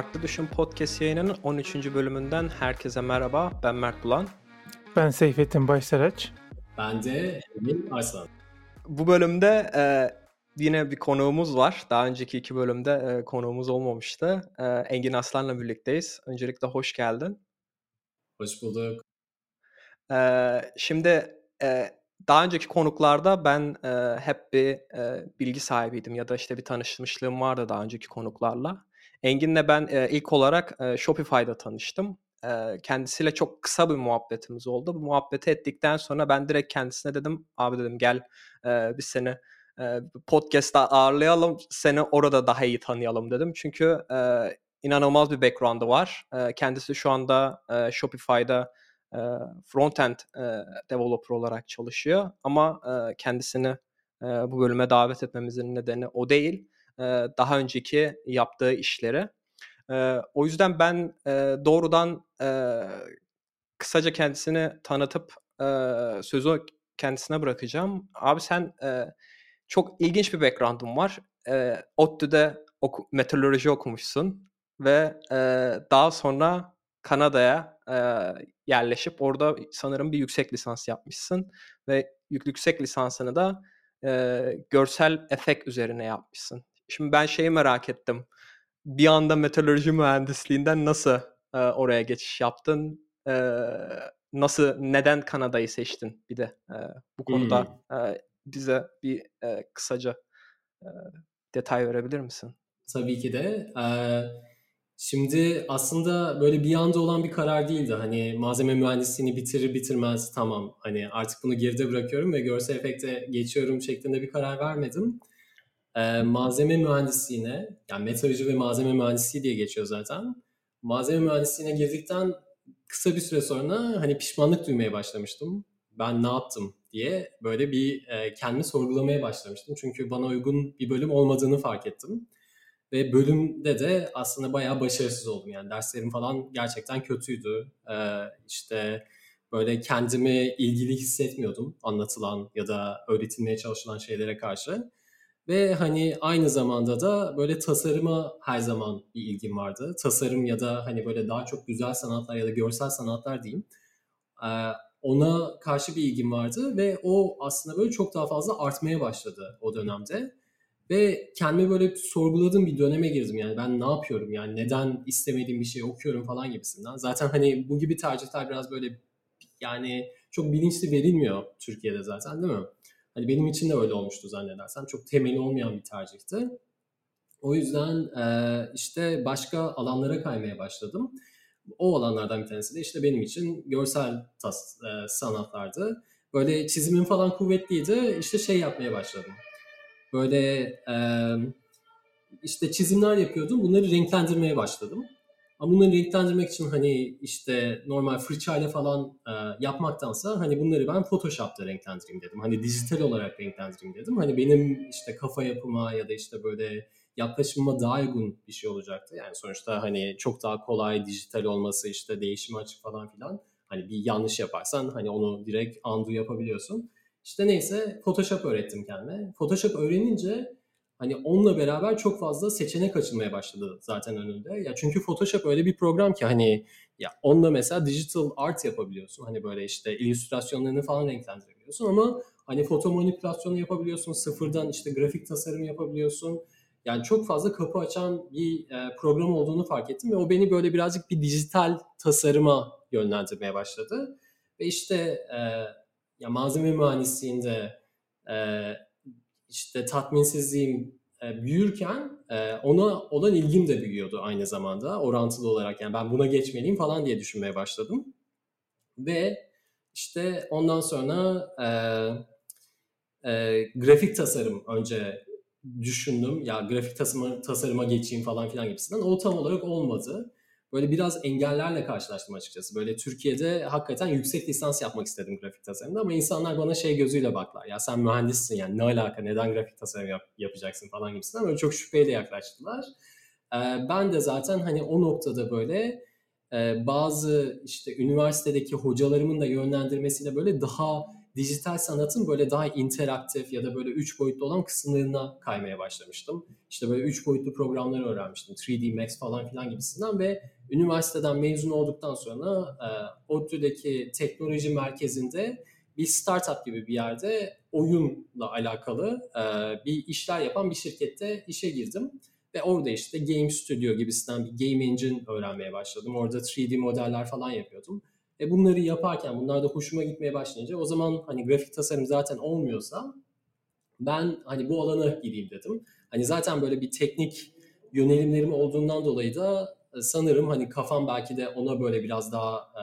Farklı Düşün Podcast yayınının 13. bölümünden herkese merhaba. Ben Mert Bulan. Ben Seyfettin Başsaraç. Ben de Emin Arslan. Bu bölümde e, yine bir konuğumuz var. Daha önceki iki bölümde e, konuğumuz olmamıştı. E, Engin Aslan'la birlikteyiz. Öncelikle hoş geldin. Hoş bulduk. E, şimdi e, daha önceki konuklarda ben e, hep bir e, bilgi sahibiydim ya da işte bir tanışmışlığım vardı daha önceki konuklarla. Engin'le ben e, ilk olarak e, Shopify'da tanıştım. E, kendisiyle çok kısa bir muhabbetimiz oldu. Bu muhabbeti ettikten sonra ben direkt kendisine dedim abi dedim gel e, biz seni e, podcast'ta ağırlayalım seni orada daha iyi tanıyalım dedim. Çünkü e, inanılmaz bir background'ı var. E, kendisi şu anda e, Shopify'da e, frontend e, developer olarak çalışıyor ama e, kendisini e, bu bölüme davet etmemizin nedeni o değil. Daha önceki yaptığı işleri. E, o yüzden ben doğrudan kısaca kendisini tanıtıp sözü kendisine bırakacağım. Abi sen çok ilginç bir background'un var. ODTÜ'de oku, meteoroloji okumuşsun ve daha sonra Kanada'ya yerleşip orada sanırım bir yüksek lisans yapmışsın ve yüksek lisansını da e, görsel efekt üzerine yapmışsın. Şimdi ben şeyi merak ettim. Bir anda meteoroloji mühendisliğinden nasıl e, oraya geçiş yaptın? E, nasıl, neden Kanada'yı seçtin bir de e, bu konuda hmm. e, bize bir e, kısaca e, detay verebilir misin? Tabii ki de. Ee, Şimdi aslında böyle bir anda olan bir karar değildi. Hani malzeme mühendisliğini bitirir bitirmez tamam hani artık bunu geride bırakıyorum ve görsel efekte geçiyorum şeklinde bir karar vermedim. Ee, malzeme mühendisliğine yani metalurji ve malzeme mühendisliği diye geçiyor zaten. Malzeme mühendisliğine girdikten kısa bir süre sonra hani pişmanlık duymaya başlamıştım. Ben ne yaptım diye böyle bir e, kendimi sorgulamaya başlamıştım. Çünkü bana uygun bir bölüm olmadığını fark ettim. Ve bölümde de aslında bayağı başarısız oldum. Yani derslerim falan gerçekten kötüydü. Ee, işte böyle kendimi ilgili hissetmiyordum anlatılan ya da öğretilmeye çalışılan şeylere karşı. Ve hani aynı zamanda da böyle tasarıma her zaman bir ilgim vardı. Tasarım ya da hani böyle daha çok güzel sanatlar ya da görsel sanatlar diyeyim. Ona karşı bir ilgim vardı ve o aslında böyle çok daha fazla artmaya başladı o dönemde. Ve kendimi böyle sorguladığım bir döneme girdim yani ben ne yapıyorum yani neden istemediğim bir şey okuyorum falan gibisinden. Zaten hani bu gibi tercihler biraz böyle yani çok bilinçli verilmiyor Türkiye'de zaten değil mi? Hani benim için de öyle olmuştu zannedersem. Çok temeli olmayan bir tercihti. O yüzden işte başka alanlara kaymaya başladım. O alanlardan bir tanesi de işte benim için görsel tas, sanatlardı. Böyle çizimin falan kuvvetliydi. İşte şey yapmaya başladım böyle e, işte çizimler yapıyordum. Bunları renklendirmeye başladım. Ama bunları renklendirmek için hani işte normal fırçayla falan e, yapmaktansa hani bunları ben Photoshop'ta renklendireyim dedim. Hani dijital olarak renklendireyim dedim. Hani benim işte kafa yapıma ya da işte böyle yaklaşımıma daha uygun bir şey olacaktı. Yani sonuçta hani çok daha kolay dijital olması işte değişime açık falan filan. Hani bir yanlış yaparsan hani onu direkt undo yapabiliyorsun. İşte neyse Photoshop öğrettim kendime. Photoshop öğrenince hani onunla beraber çok fazla seçenek açılmaya başladı zaten önünde. Ya çünkü Photoshop öyle bir program ki hani ya onunla mesela digital art yapabiliyorsun. Hani böyle işte illüstrasyonlarını falan renklendirebiliyorsun ama hani foto manipülasyonu yapabiliyorsun. Sıfırdan işte grafik tasarım yapabiliyorsun. Yani çok fazla kapı açan bir e, program olduğunu fark ettim ve o beni böyle birazcık bir dijital tasarıma yönlendirmeye başladı. Ve işte e, ya malzeme mühendisliğinde e, işte tatminsizliğim e, büyürken e, ona olan ilgim de büyüyordu aynı zamanda orantılı olarak. Yani ben buna geçmeliyim falan diye düşünmeye başladım. Ve işte ondan sonra e, e, grafik tasarım önce düşündüm. Ya grafik tasarıma, tasarıma geçeyim falan filan gibisinden. O tam olarak olmadı böyle biraz engellerle karşılaştım açıkçası. Böyle Türkiye'de hakikaten yüksek lisans yapmak istedim grafik tasarımda ama insanlar bana şey gözüyle baklar. Ya sen mühendissin yani ne alaka neden grafik tasarım yap, yapacaksın falan gibisinden böyle çok şüpheyle yaklaştılar. Ee, ben de zaten hani o noktada böyle e, bazı işte üniversitedeki hocalarımın da yönlendirmesiyle böyle daha dijital sanatın böyle daha interaktif ya da böyle üç boyutlu olan kısımlarına kaymaya başlamıştım. İşte böyle üç boyutlu programları öğrenmiştim. 3D Max falan filan gibisinden ve üniversiteden mezun olduktan sonra e, ODTÜ'deki teknoloji merkezinde bir startup gibi bir yerde oyunla alakalı e, bir işler yapan bir şirkette işe girdim. Ve orada işte Game Studio gibisinden bir Game Engine öğrenmeye başladım. Orada 3D modeller falan yapıyordum. E bunları yaparken bunlar da hoşuma gitmeye başlayınca o zaman hani grafik tasarım zaten olmuyorsa ben hani bu alana gireyim dedim. Hani zaten böyle bir teknik yönelimlerim olduğundan dolayı da e, sanırım hani kafam belki de ona böyle biraz daha e,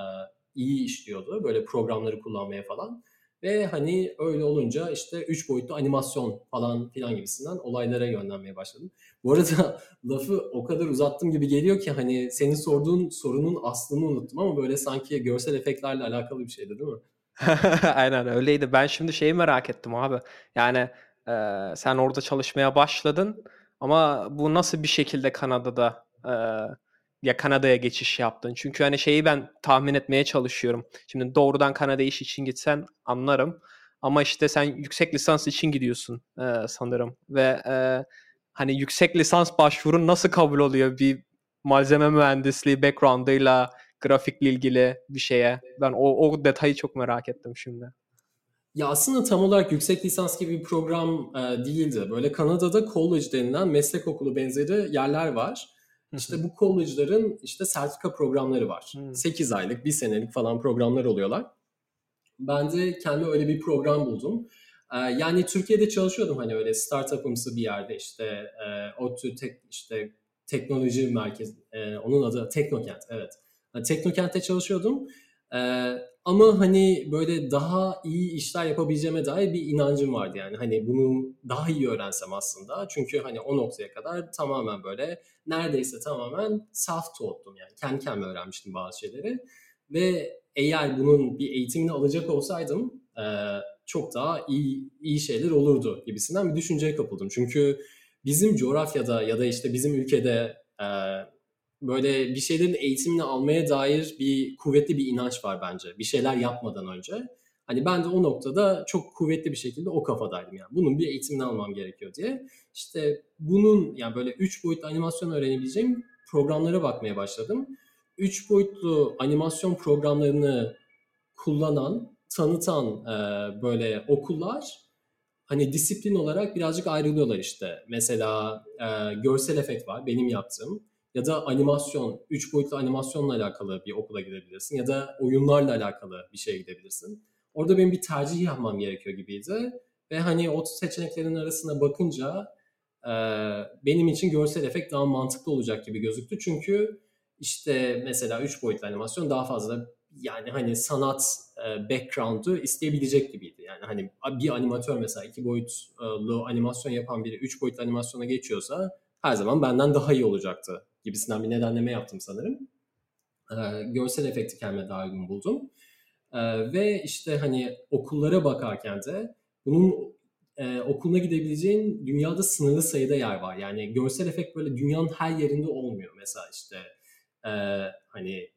iyi işliyordu. Böyle programları kullanmaya falan. Ve hani öyle olunca işte üç boyutlu animasyon falan filan gibisinden olaylara yönlenmeye başladım. Bu arada lafı o kadar uzattım gibi geliyor ki hani senin sorduğun sorunun aslını unuttum ama böyle sanki görsel efektlerle alakalı bir şeydi değil mi? Aynen öyleydi. Ben şimdi şeyi merak ettim abi. Yani e, sen orada çalışmaya başladın ama bu nasıl bir şekilde Kanada'da e, ya Kanada'ya geçiş yaptın? Çünkü hani şeyi ben tahmin etmeye çalışıyorum. Şimdi doğrudan Kanada iş için gitsen anlarım. Ama işte sen yüksek lisans için gidiyorsun e, sanırım ve e, hani yüksek lisans başvurun nasıl kabul oluyor bir malzeme mühendisliği background'ıyla grafikle ilgili bir şeye? Ben o, o detayı çok merak ettim şimdi. Ya aslında tam olarak yüksek lisans gibi bir program e, değildi. Böyle Kanada'da college denilen meslek okulu benzeri yerler var. İşte bu college'ların işte sertifika programları var. Hmm. 8 aylık, 1 senelik falan programlar oluyorlar. Ben de kendi öyle bir program buldum. Ee, yani Türkiye'de çalışıyordum hani öyle startup'ımsı bir yerde işte e, ODTÜ tek, işte teknoloji merkezi, e, onun adı Teknokent, evet. Yani Teknokent'te çalışıyordum. E, ama hani böyle daha iyi işler yapabileceğime dair bir inancım vardı yani. Hani bunu daha iyi öğrensem aslında. Çünkü hani o noktaya kadar tamamen böyle neredeyse tamamen self-taugh'tum yani. Kendi kendime öğrenmiştim bazı şeyleri. Ve eğer bunun bir eğitimini alacak olsaydım e, çok daha iyi iyi şeyler olurdu gibisinden bir düşünceye kapıldım. Çünkü bizim coğrafyada ya da işte bizim ülkede e, böyle bir şeylerin eğitimini almaya dair bir kuvvetli bir inanç var bence. Bir şeyler yapmadan önce. Hani ben de o noktada çok kuvvetli bir şekilde o kafadaydım yani. Bunun bir eğitimini almam gerekiyor diye. İşte bunun yani böyle üç boyutlu animasyon öğrenebileceğim programlara bakmaya başladım. Üç boyutlu animasyon programlarını kullanan, tanıtan e, böyle okullar hani disiplin olarak birazcık ayrılıyorlar işte. Mesela e, görsel efekt var benim yaptığım ya da animasyon, üç boyutlu animasyonla alakalı bir okula gidebilirsin ya da oyunlarla alakalı bir şeye gidebilirsin. Orada benim bir tercih yapmam gerekiyor gibiydi. Ve hani o seçeneklerin arasına bakınca e, benim için görsel efekt daha mantıklı olacak gibi gözüktü. Çünkü işte mesela üç boyutlu animasyon daha fazla yani hani sanat e, background'u isteyebilecek gibiydi. Yani hani bir animatör mesela iki boyutlu animasyon yapan biri üç boyutlu animasyona geçiyorsa her zaman benden daha iyi olacaktı gibisinden bir nedenleme yaptım sanırım. E, görsel efekti kendime daha uygun buldum. E, ve işte hani okullara bakarken de bunun e, okuluna gidebileceğin dünyada sınırlı sayıda yer var. Yani görsel efekt böyle dünyanın her yerinde olmuyor. Mesela işte e, hani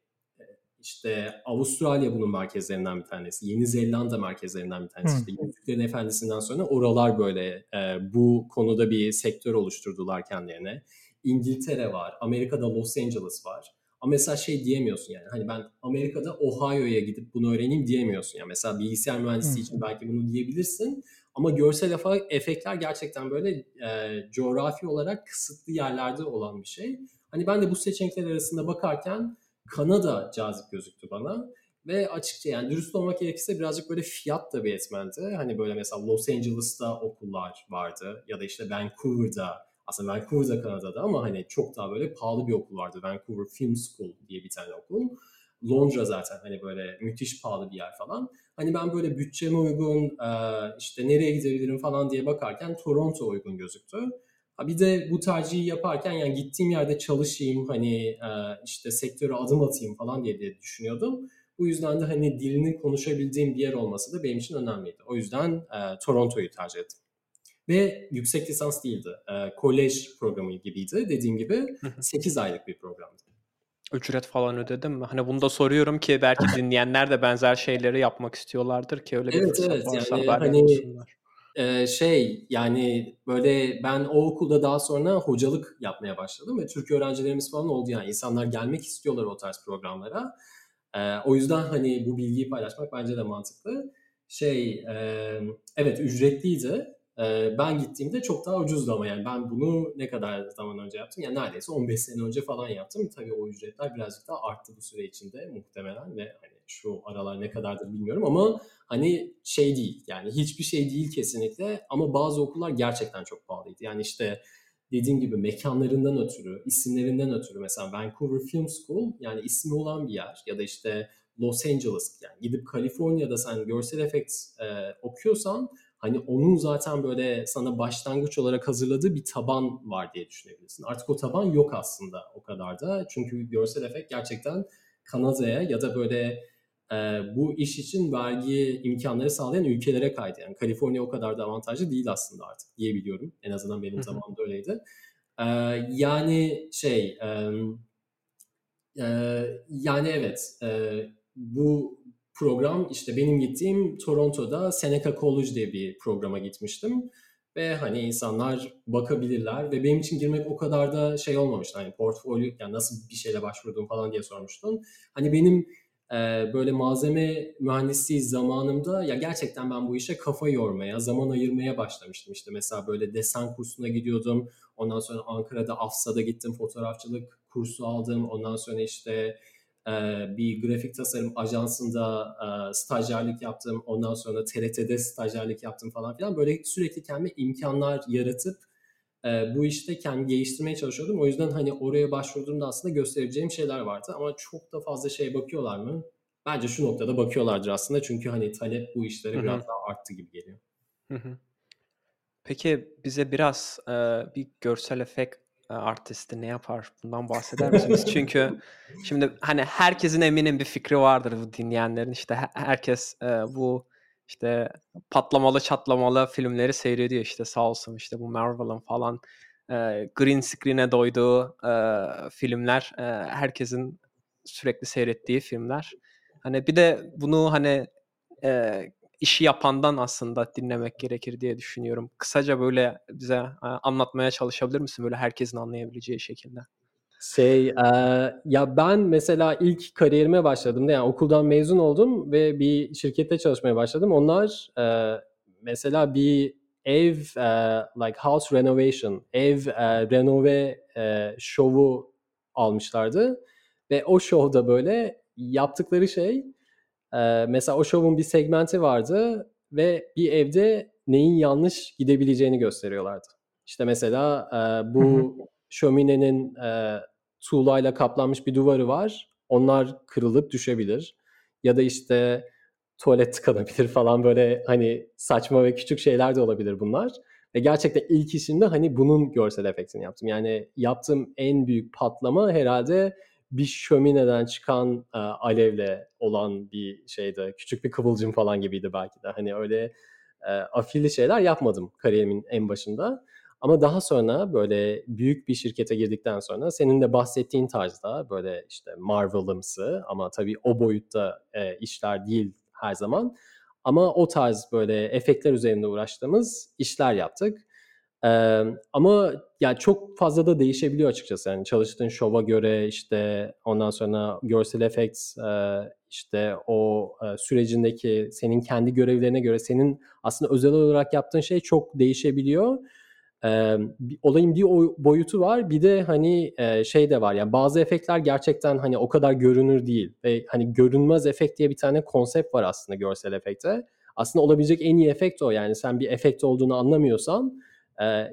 işte Avustralya bunun merkezlerinden bir tanesi. Yeni Zelanda merkezlerinden bir tanesi. Hmm. İşte Yüzüklerin Efendisi'nden sonra oralar böyle e, bu konuda bir sektör oluşturdular kendilerine. İngiltere var, Amerika'da Los Angeles var. Ama mesela şey diyemiyorsun yani hani ben Amerika'da Ohio'ya gidip bunu öğreneyim diyemiyorsun. Yani mesela bilgisayar mühendisliği için belki bunu diyebilirsin. Ama görsel efektler gerçekten böyle e, coğrafi olarak kısıtlı yerlerde olan bir şey. Hani ben de bu seçenekler arasında bakarken Kanada cazip gözüktü bana. Ve açıkça yani dürüst olmak gerekirse birazcık böyle fiyat da bir etmendi. Hani böyle mesela Los Angeles'ta okullar vardı ya da işte Vancouver'da aslında Vancouver'da Kanada'da ama hani çok daha böyle pahalı bir okul vardı. Vancouver Film School diye bir tane okul. Londra zaten hani böyle müthiş pahalı bir yer falan. Hani ben böyle bütçeme uygun işte nereye gidebilirim falan diye bakarken Toronto uygun gözüktü. Bir de bu tercihi yaparken yani gittiğim yerde çalışayım hani işte sektöre adım atayım falan diye, diye düşünüyordum. Bu yüzden de hani dilini konuşabildiğim bir yer olması da benim için önemliydi. O yüzden e, Toronto'yu tercih ettim. Ve yüksek lisans değildi. E, kolej programı gibiydi. Dediğim gibi 8 aylık bir programdı. Ücret falan ödedin mi? Hani bunu da soruyorum ki belki dinleyenler de benzer şeyleri yapmak istiyorlardır ki öyle bir Evet evet yani hani olsunlar. e, şey yani böyle ben o okulda daha sonra hocalık yapmaya başladım ve Türk öğrencilerimiz falan oldu yani insanlar gelmek istiyorlar o tarz programlara. E, o yüzden hani bu bilgiyi paylaşmak bence de mantıklı. Şey e, evet ücretliydi ee, ben gittiğimde çok daha ucuzdu ama yani ben bunu ne kadar zaman önce yaptım? Yani neredeyse 15 sene önce falan yaptım. Tabii o ücretler birazcık daha arttı bu süre içinde muhtemelen ve hani şu aralar ne kadardır bilmiyorum ama hani şey değil yani hiçbir şey değil kesinlikle ama bazı okullar gerçekten çok pahalıydı. Yani işte dediğim gibi mekanlarından ötürü, isimlerinden ötürü mesela Vancouver Film School yani ismi olan bir yer ya da işte Los Angeles yani gidip Kaliforniya'da sen görsel efekt e, okuyorsan hani onun zaten böyle sana başlangıç olarak hazırladığı bir taban var diye düşünebilirsin. Artık o taban yok aslında o kadar da. Çünkü görsel efekt gerçekten Kanada'ya ya da böyle e, bu iş için vergi imkanları sağlayan ülkelere kaydı. Yani Kaliforniya o kadar da avantajlı değil aslında artık diyebiliyorum. En azından benim zamanımda öyleydi. E, yani şey e, e, yani evet e, bu program işte benim gittiğim Toronto'da Seneca College diye bir programa gitmiştim. Ve hani insanlar bakabilirler ve benim için girmek o kadar da şey olmamıştı. Hani portfolyo yani nasıl bir şeyle başvurdum falan diye sormuştun. Hani benim e, böyle malzeme mühendisliği zamanımda ya gerçekten ben bu işe kafa yormaya, zaman ayırmaya başlamıştım. İşte mesela böyle desen kursuna gidiyordum. Ondan sonra Ankara'da AFSA'da gittim fotoğrafçılık kursu aldım. Ondan sonra işte bir grafik tasarım ajansında stajyerlik yaptım. Ondan sonra TRT'de stajyerlik yaptım falan filan. Böyle sürekli kendime imkanlar yaratıp bu işte kendi geliştirmeye çalışıyordum. O yüzden hani oraya başvurduğumda aslında göstereceğim şeyler vardı. Ama çok da fazla şey bakıyorlar mı? Bence şu noktada bakıyorlardır aslında. Çünkü hani talep bu işlere Hı-hı. biraz daha arttı gibi geliyor. Hı-hı. Peki bize biraz e, bir görsel efekt artisti ne yapar? Bundan bahseder misiniz? Çünkü şimdi hani herkesin eminim bir fikri vardır bu dinleyenlerin. İşte herkes e, bu işte patlamalı çatlamalı filmleri seyrediyor işte sağ olsun işte bu Marvel'ın falan e, green screen'e doyduğu e, filmler e, herkesin sürekli seyrettiği filmler. Hani bir de bunu hani e, işi yapandan aslında dinlemek gerekir diye düşünüyorum. Kısaca böyle bize e, anlatmaya çalışabilir misin böyle herkesin anlayabileceği şekilde? Şey, e, ya ben mesela ilk kariyerime başladığımda yani okuldan mezun oldum ve bir şirkette çalışmaya başladım. Onlar e, mesela bir ev e, like house renovation, ev e, renove e, şovu almışlardı ve o şovda böyle yaptıkları şey ee, mesela o şovun bir segmenti vardı ve bir evde neyin yanlış gidebileceğini gösteriyorlardı. İşte mesela e, bu şöminenin e, tuğlayla kaplanmış bir duvarı var. Onlar kırılıp düşebilir. Ya da işte tuvalet tıkanabilir falan böyle hani saçma ve küçük şeyler de olabilir bunlar. Ve gerçekten ilk işimde hani bunun görsel efektini yaptım. Yani yaptığım en büyük patlama herhalde bir şömineden çıkan e, alevle olan bir şeyde küçük bir kıvılcım falan gibiydi belki de. Hani öyle e, afilli şeyler yapmadım kariyerimin en başında. Ama daha sonra böyle büyük bir şirkete girdikten sonra senin de bahsettiğin tarzda böyle işte Marvel'ımsı ama tabii o boyutta e, işler değil her zaman. Ama o tarz böyle efektler üzerinde uğraştığımız işler yaptık. Ee, ama yani çok fazla da değişebiliyor açıkçası. Yani çalıştığın şova göre işte ondan sonra görsel effects e, işte o e, sürecindeki senin kendi görevlerine göre senin aslında özel olarak yaptığın şey çok değişebiliyor. Ee, olayın bir boyutu var bir de hani e, şey de var yani bazı efektler gerçekten hani o kadar görünür değil ve hani görünmez efekt diye bir tane konsept var aslında görsel efekte. Aslında olabilecek en iyi efekt o yani sen bir efekt olduğunu anlamıyorsan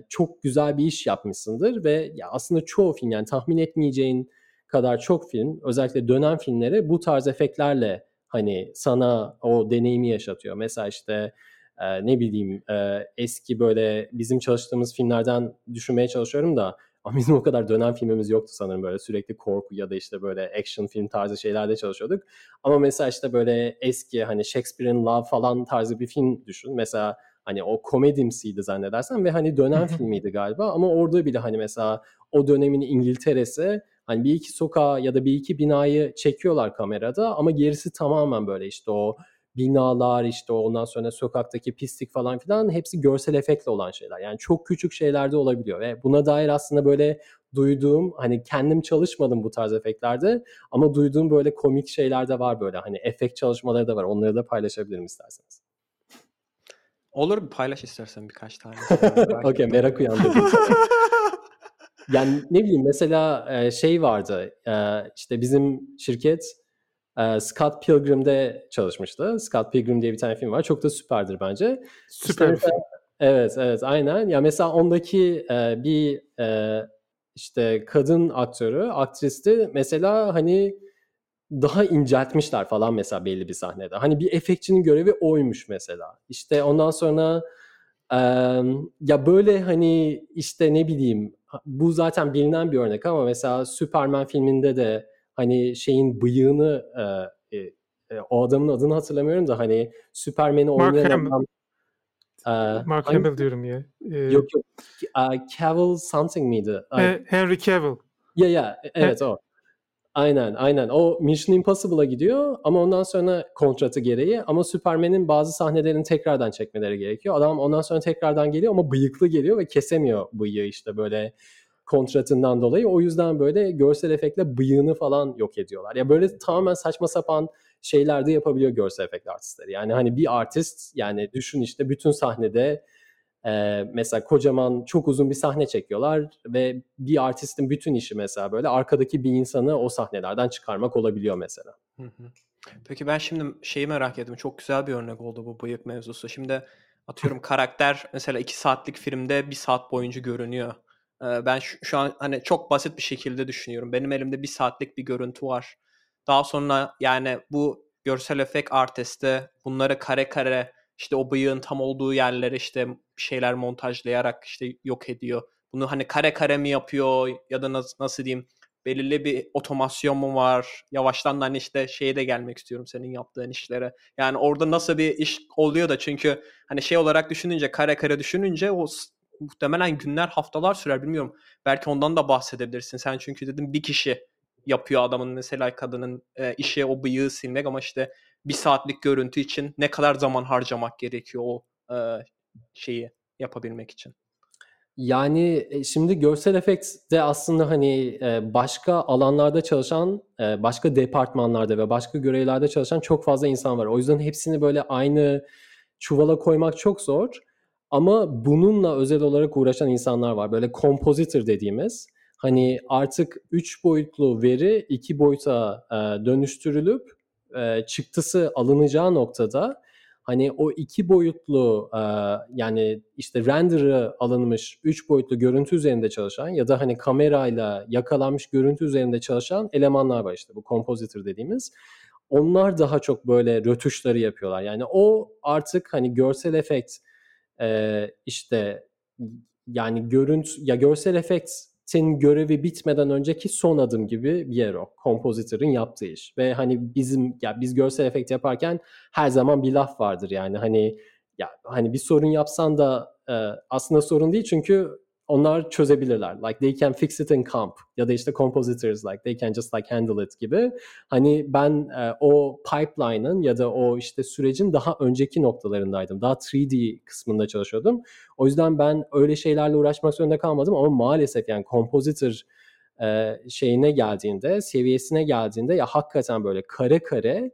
çok güzel bir iş yapmışsındır ve ya aslında çoğu film yani tahmin etmeyeceğin kadar çok film özellikle dönem filmleri bu tarz efektlerle hani sana o deneyimi yaşatıyor. Mesela işte e, ne bileyim e, eski böyle bizim çalıştığımız filmlerden düşünmeye çalışıyorum da ama bizim o kadar dönem filmimiz yoktu sanırım böyle sürekli korku ya da işte böyle action film tarzı şeylerde çalışıyorduk. Ama mesela işte böyle eski hani Shakespeare'in Love falan tarzı bir film düşün. Mesela Hani o komedimsiydi zannedersen ve hani dönem filmiydi galiba ama orada bile hani mesela o dönemin İngiltere'si Hani bir iki sokağı ya da bir iki binayı çekiyorlar kamerada ama gerisi tamamen böyle işte o binalar işte ondan sonra sokaktaki pislik falan filan hepsi görsel efektle olan şeyler. Yani çok küçük şeylerde olabiliyor ve buna dair aslında böyle duyduğum hani kendim çalışmadım bu tarz efektlerde ama duyduğum böyle komik şeyler de var böyle hani efekt çalışmaları da var. Onları da paylaşabilirim isterseniz. Olur bir paylaş istersen birkaç tane. Okey merak uyandırdım. yani ne bileyim mesela şey vardı işte bizim şirket Scott Pilgrim'de çalışmıştı. Scott Pilgrim diye bir tane film var. Çok da süperdir bence. Süper işte film. Evet, evet, aynen. Ya mesela ondaki bir işte kadın aktörü, aktristi mesela hani daha inceltmişler falan mesela belli bir sahnede. Hani bir efektçinin görevi oymuş mesela. İşte ondan sonra e, ya böyle hani işte ne bileyim bu zaten bilinen bir örnek ama mesela Superman filminde de hani şeyin bıyığını e, e, o adamın adını hatırlamıyorum da hani Superman'i oynayan Hamill. adam e, Mark Hamill diyorum ya. E, yok yok. Uh, Cavill something miydi? E, Henry Cavill. Ya ya evet o. Aynen aynen. O Mission Impossible'a gidiyor ama ondan sonra kontratı gereği ama Superman'in bazı sahnelerini tekrardan çekmeleri gerekiyor. Adam ondan sonra tekrardan geliyor ama bıyıklı geliyor ve kesemiyor bıyığı işte böyle kontratından dolayı. O yüzden böyle görsel efektle bıyığını falan yok ediyorlar. Ya böyle tamamen saçma sapan şeyler de yapabiliyor görsel efekt artistleri. Yani hani bir artist yani düşün işte bütün sahnede ee, mesela kocaman çok uzun bir sahne çekiyorlar ve bir artistin bütün işi mesela böyle arkadaki bir insanı o sahnelerden çıkarmak olabiliyor mesela. Hı hı. Peki ben şimdi şeyi merak ettim. Çok güzel bir örnek oldu bu bıyık mevzusu. Şimdi atıyorum karakter mesela iki saatlik filmde bir saat boyunca görünüyor. Ee, ben şu, şu an hani çok basit bir şekilde düşünüyorum. Benim elimde bir saatlik bir görüntü var. Daha sonra yani bu görsel efekt artisti bunları kare kare işte o bıyığın tam olduğu yerleri işte şeyler montajlayarak işte yok ediyor. Bunu hani kare kare mi yapıyor ya da nasıl, nasıl diyeyim belirli bir otomasyon mu var? Yavaştan da hani işte şeye de gelmek istiyorum senin yaptığın işlere. Yani orada nasıl bir iş oluyor da çünkü hani şey olarak düşününce kare kare düşününce o muhtemelen günler haftalar sürer bilmiyorum. Belki ondan da bahsedebilirsin. Sen çünkü dedim bir kişi yapıyor adamın mesela kadının e, işi o bıyığı silmek ama işte bir saatlik görüntü için ne kadar zaman harcamak gerekiyor o e, şeyi yapabilmek için? Yani e, şimdi görsel efekt de aslında hani e, başka alanlarda çalışan, e, başka departmanlarda ve başka görevlerde çalışan çok fazla insan var. O yüzden hepsini böyle aynı çuvala koymak çok zor. Ama bununla özel olarak uğraşan insanlar var. Böyle compositor dediğimiz. Hani artık 3 boyutlu veri 2 boyuta dönüştürülüp çıktısı alınacağı noktada hani o iki boyutlu yani işte render'ı alınmış üç boyutlu görüntü üzerinde çalışan ya da hani kamerayla yakalanmış görüntü üzerinde çalışan elemanlar var işte bu compositor dediğimiz. Onlar daha çok böyle rötuşları yapıyorlar. Yani o artık hani görsel efekt işte yani görüntü ya görsel efekt senin görevi bitmeden önceki son adım gibi bir yer o. Kompozitörün yaptığı iş. Ve hani bizim ya biz görsel efekt yaparken her zaman bir laf vardır yani hani ya hani bir sorun yapsan da e, aslında sorun değil çünkü onlar çözebilirler. Like they can fix it in comp ya da işte compositors like they can just like handle it gibi. Hani ben e, o pipeline'ın ya da o işte sürecin daha önceki noktalarındaydım. Daha 3D kısmında çalışıyordum. O yüzden ben öyle şeylerle uğraşmak zorunda kalmadım ama maalesef yani compositor e, şeyine geldiğinde, seviyesine geldiğinde ya hakikaten böyle kare kare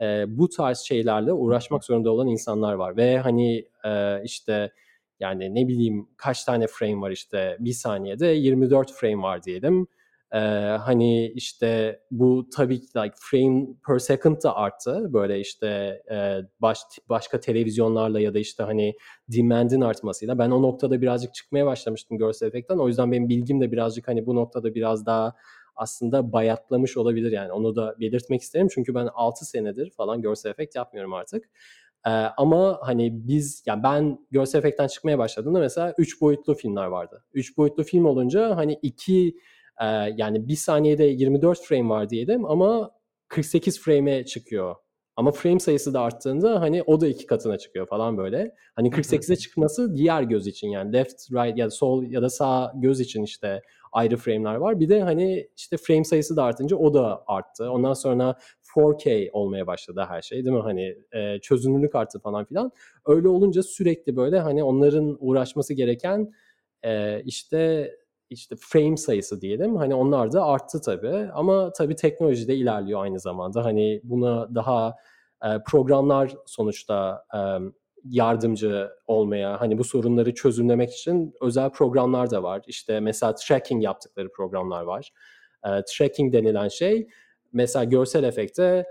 e, bu tarz şeylerle uğraşmak zorunda olan insanlar var ve hani e, işte yani ne bileyim kaç tane frame var işte bir saniyede 24 frame var diyelim. Ee, hani işte bu tabii ki like frame per second da arttı. Böyle işte e, baş, başka televizyonlarla ya da işte hani demand'in artmasıyla. Ben o noktada birazcık çıkmaya başlamıştım görsel efektten. O yüzden benim bilgim de birazcık hani bu noktada biraz daha aslında bayatlamış olabilir yani. Onu da belirtmek isterim. Çünkü ben 6 senedir falan görsel efekt yapmıyorum artık. Ee, ama hani biz, yani ben görsel efektten çıkmaya başladığımda mesela 3 boyutlu filmler vardı. 3 boyutlu film olunca hani 2 e, yani bir saniyede 24 frame var diyelim ama 48 frame'e çıkıyor. Ama frame sayısı da arttığında hani o da iki katına çıkıyor falan böyle. Hani 48'e çıkması diğer göz için yani left, right ya da sol ya da sağ göz için işte ayrı frame'ler var. Bir de hani işte frame sayısı da artınca o da arttı. Ondan sonra 4K olmaya başladı her şey değil mi? Hani e, çözünürlük arttı falan filan. Öyle olunca sürekli böyle hani onların uğraşması gereken e, işte işte frame sayısı diyelim. Hani onlar da arttı tabii. Ama tabii teknoloji de ilerliyor aynı zamanda. Hani buna daha e, programlar sonuçta e, yardımcı olmaya, hani bu sorunları çözümlemek için özel programlar da var. İşte mesela tracking yaptıkları programlar var. E, tracking denilen şey mesela görsel efekte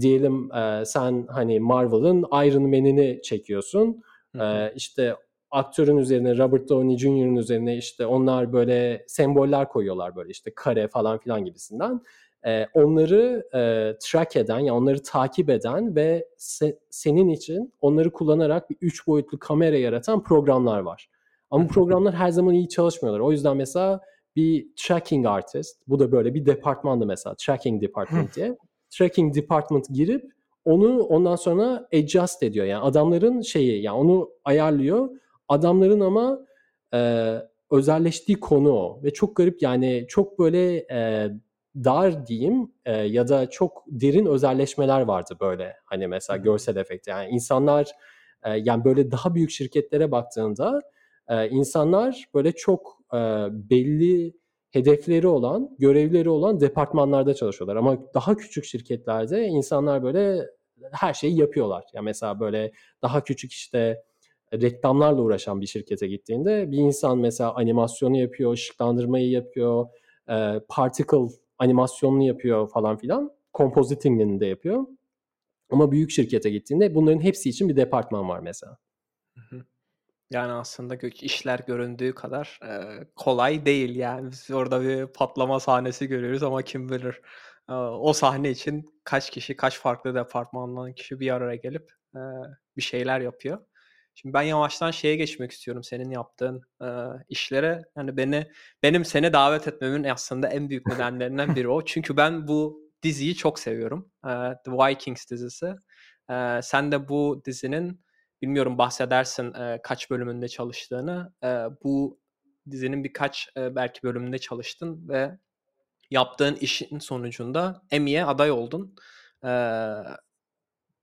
diyelim e, sen hani Marvel'ın Iron Man'ini çekiyorsun. Hı hı. E, işte aktörün üzerine Robert Downey Jr.'ın üzerine işte onlar böyle semboller koyuyorlar böyle işte kare falan filan gibisinden. E, onları e, track eden yani onları takip eden ve se, senin için onları kullanarak bir üç boyutlu kamera yaratan programlar var. Ama bu programlar her zaman iyi çalışmıyorlar. O yüzden mesela bir tracking artist, bu da böyle bir departmandı mesela, tracking department diye. tracking department girip onu ondan sonra adjust ediyor. Yani adamların şeyi yani onu ayarlıyor. Adamların ama e, özelleştiği konu o. Ve çok garip yani çok böyle e, dar diyeyim e, ya da çok derin özelleşmeler vardı böyle. Hani mesela görsel efekt yani insanlar e, yani böyle daha büyük şirketlere baktığında e, insanlar böyle çok e, belli hedefleri olan, görevleri olan departmanlarda çalışıyorlar. Ama daha küçük şirketlerde insanlar böyle her şeyi yapıyorlar. Yani mesela böyle daha küçük işte reklamlarla uğraşan bir şirkete gittiğinde bir insan mesela animasyonu yapıyor, ışıklandırmayı yapıyor, e, particle animasyonunu yapıyor falan filan. Compositing'ini de yapıyor. Ama büyük şirkete gittiğinde bunların hepsi için bir departman var mesela. Yani aslında işler göründüğü kadar e, kolay değil yani. Biz orada bir patlama sahnesi görüyoruz ama kim bilir e, o sahne için kaç kişi, kaç farklı departmandan kişi bir araya gelip e, bir şeyler yapıyor. Şimdi ben yavaştan şeye geçmek istiyorum senin yaptığın e, işlere. Yani beni benim seni davet etmemin aslında en büyük nedenlerinden biri o. Çünkü ben bu diziyi çok seviyorum. E, The Vikings dizisi. E, sen de bu dizinin bilmiyorum bahsedersin e, kaç bölümünde çalıştığını. E, bu dizinin birkaç e, belki bölümünde çalıştın ve yaptığın işin sonucunda Emmy'ye aday oldun. E,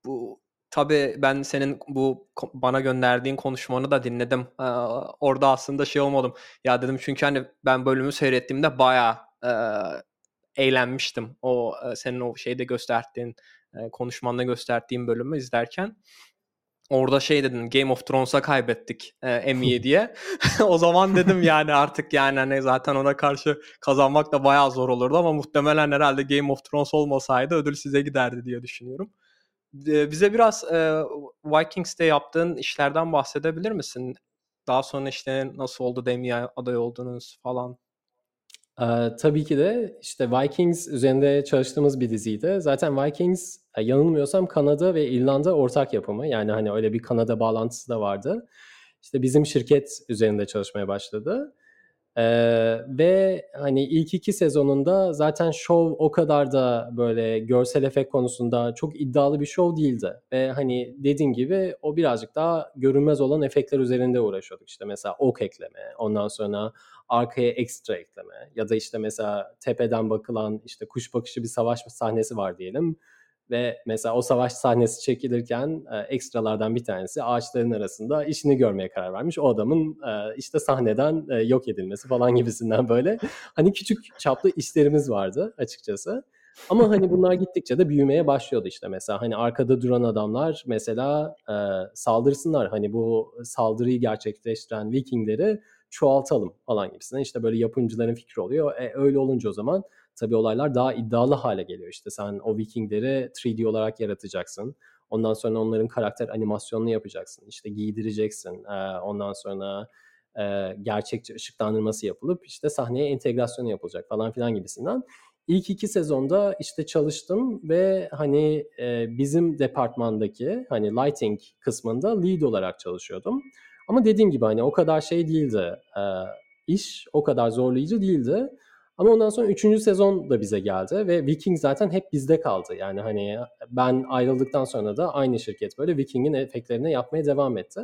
bu Tabii ben senin bu bana gönderdiğin konuşmanı da dinledim. Ee, orada aslında şey olmadım. Ya dedim çünkü hani ben bölümü seyrettiğimde bayağı e, eğlenmiştim. O e, senin o şeyde gösterdiğin e, konuşmanda gösterdiğin bölümü izlerken. Orada şey dedin Game of Thrones'a kaybettik e, Emmy'ye diye. o zaman dedim yani artık yani hani zaten ona karşı kazanmak da bayağı zor olurdu ama muhtemelen herhalde Game of Thrones olmasaydı ödül size giderdi diye düşünüyorum bize biraz e, Vikings'te yaptığın işlerden bahsedebilir misin? Daha sonra işte nasıl oldu Demia'ya aday oldunuz falan? Tabii ki de işte Vikings üzerinde çalıştığımız bir diziydi. Zaten Vikings yanılmıyorsam Kanada ve İrlanda ortak yapımı. Yani hani öyle bir Kanada bağlantısı da vardı. İşte bizim şirket üzerinde çalışmaya başladı. Ee, ve hani ilk iki sezonunda zaten show o kadar da böyle görsel efekt konusunda çok iddialı bir show değildi. Ve hani dediğim gibi o birazcık daha görünmez olan efektler üzerinde uğraşıyorduk. İşte mesela ok ekleme, ondan sonra arkaya ekstra ekleme ya da işte mesela tepeden bakılan işte kuş bakışı bir savaş sahnesi var diyelim ve mesela o savaş sahnesi çekilirken e, ekstralardan bir tanesi ağaçların arasında işini görmeye karar vermiş. O adamın e, işte sahneden e, yok edilmesi falan gibisinden böyle hani küçük çaplı işlerimiz vardı açıkçası. Ama hani bunlar gittikçe de büyümeye başlıyordu işte mesela hani arkada duran adamlar mesela e, saldırsınlar hani bu saldırıyı gerçekleştiren Vikingleri çoğaltalım falan gibisinden işte böyle yapımcıların fikri oluyor. E, öyle olunca o zaman tabii olaylar daha iddialı hale geliyor. İşte sen o Vikingleri 3D olarak yaratacaksın. Ondan sonra onların karakter animasyonunu yapacaksın. İşte giydireceksin. Ondan sonra gerçekçi ışıklandırması yapılıp işte sahneye entegrasyonu yapılacak falan filan gibisinden. İlk iki sezonda işte çalıştım ve hani bizim departmandaki hani lighting kısmında lead olarak çalışıyordum. Ama dediğim gibi hani o kadar şey değildi. iş o kadar zorlayıcı değildi. Ama ondan sonra 3. sezon da bize geldi ve Viking zaten hep bizde kaldı. Yani hani ben ayrıldıktan sonra da aynı şirket böyle Viking'in efektlerini yapmaya devam etti.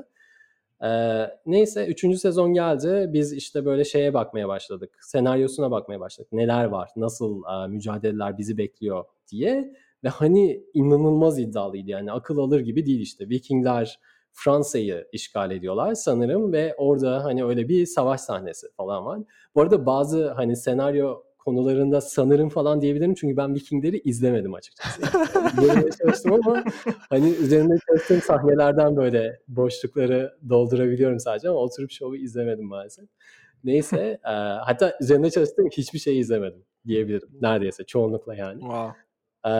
Ee, neyse üçüncü sezon geldi. Biz işte böyle şeye bakmaya başladık. Senaryosuna bakmaya başladık. Neler var, nasıl e, mücadeleler bizi bekliyor diye. Ve hani inanılmaz iddialıydı yani akıl alır gibi değil işte. Vikingler Fransa'yı işgal ediyorlar sanırım ve orada hani öyle bir savaş sahnesi falan var. Bu arada bazı hani senaryo konularında sanırım falan diyebilirim çünkü ben Vikingleri izlemedim açıkçası. Böyle çalıştım ama hani üzerinde çalıştığım sahnelerden böyle boşlukları doldurabiliyorum sadece ama oturup şovu izlemedim maalesef. Neyse e, hatta üzerinde çalıştığım hiçbir şey izlemedim diyebilirim neredeyse çoğunlukla yani. Wow. E,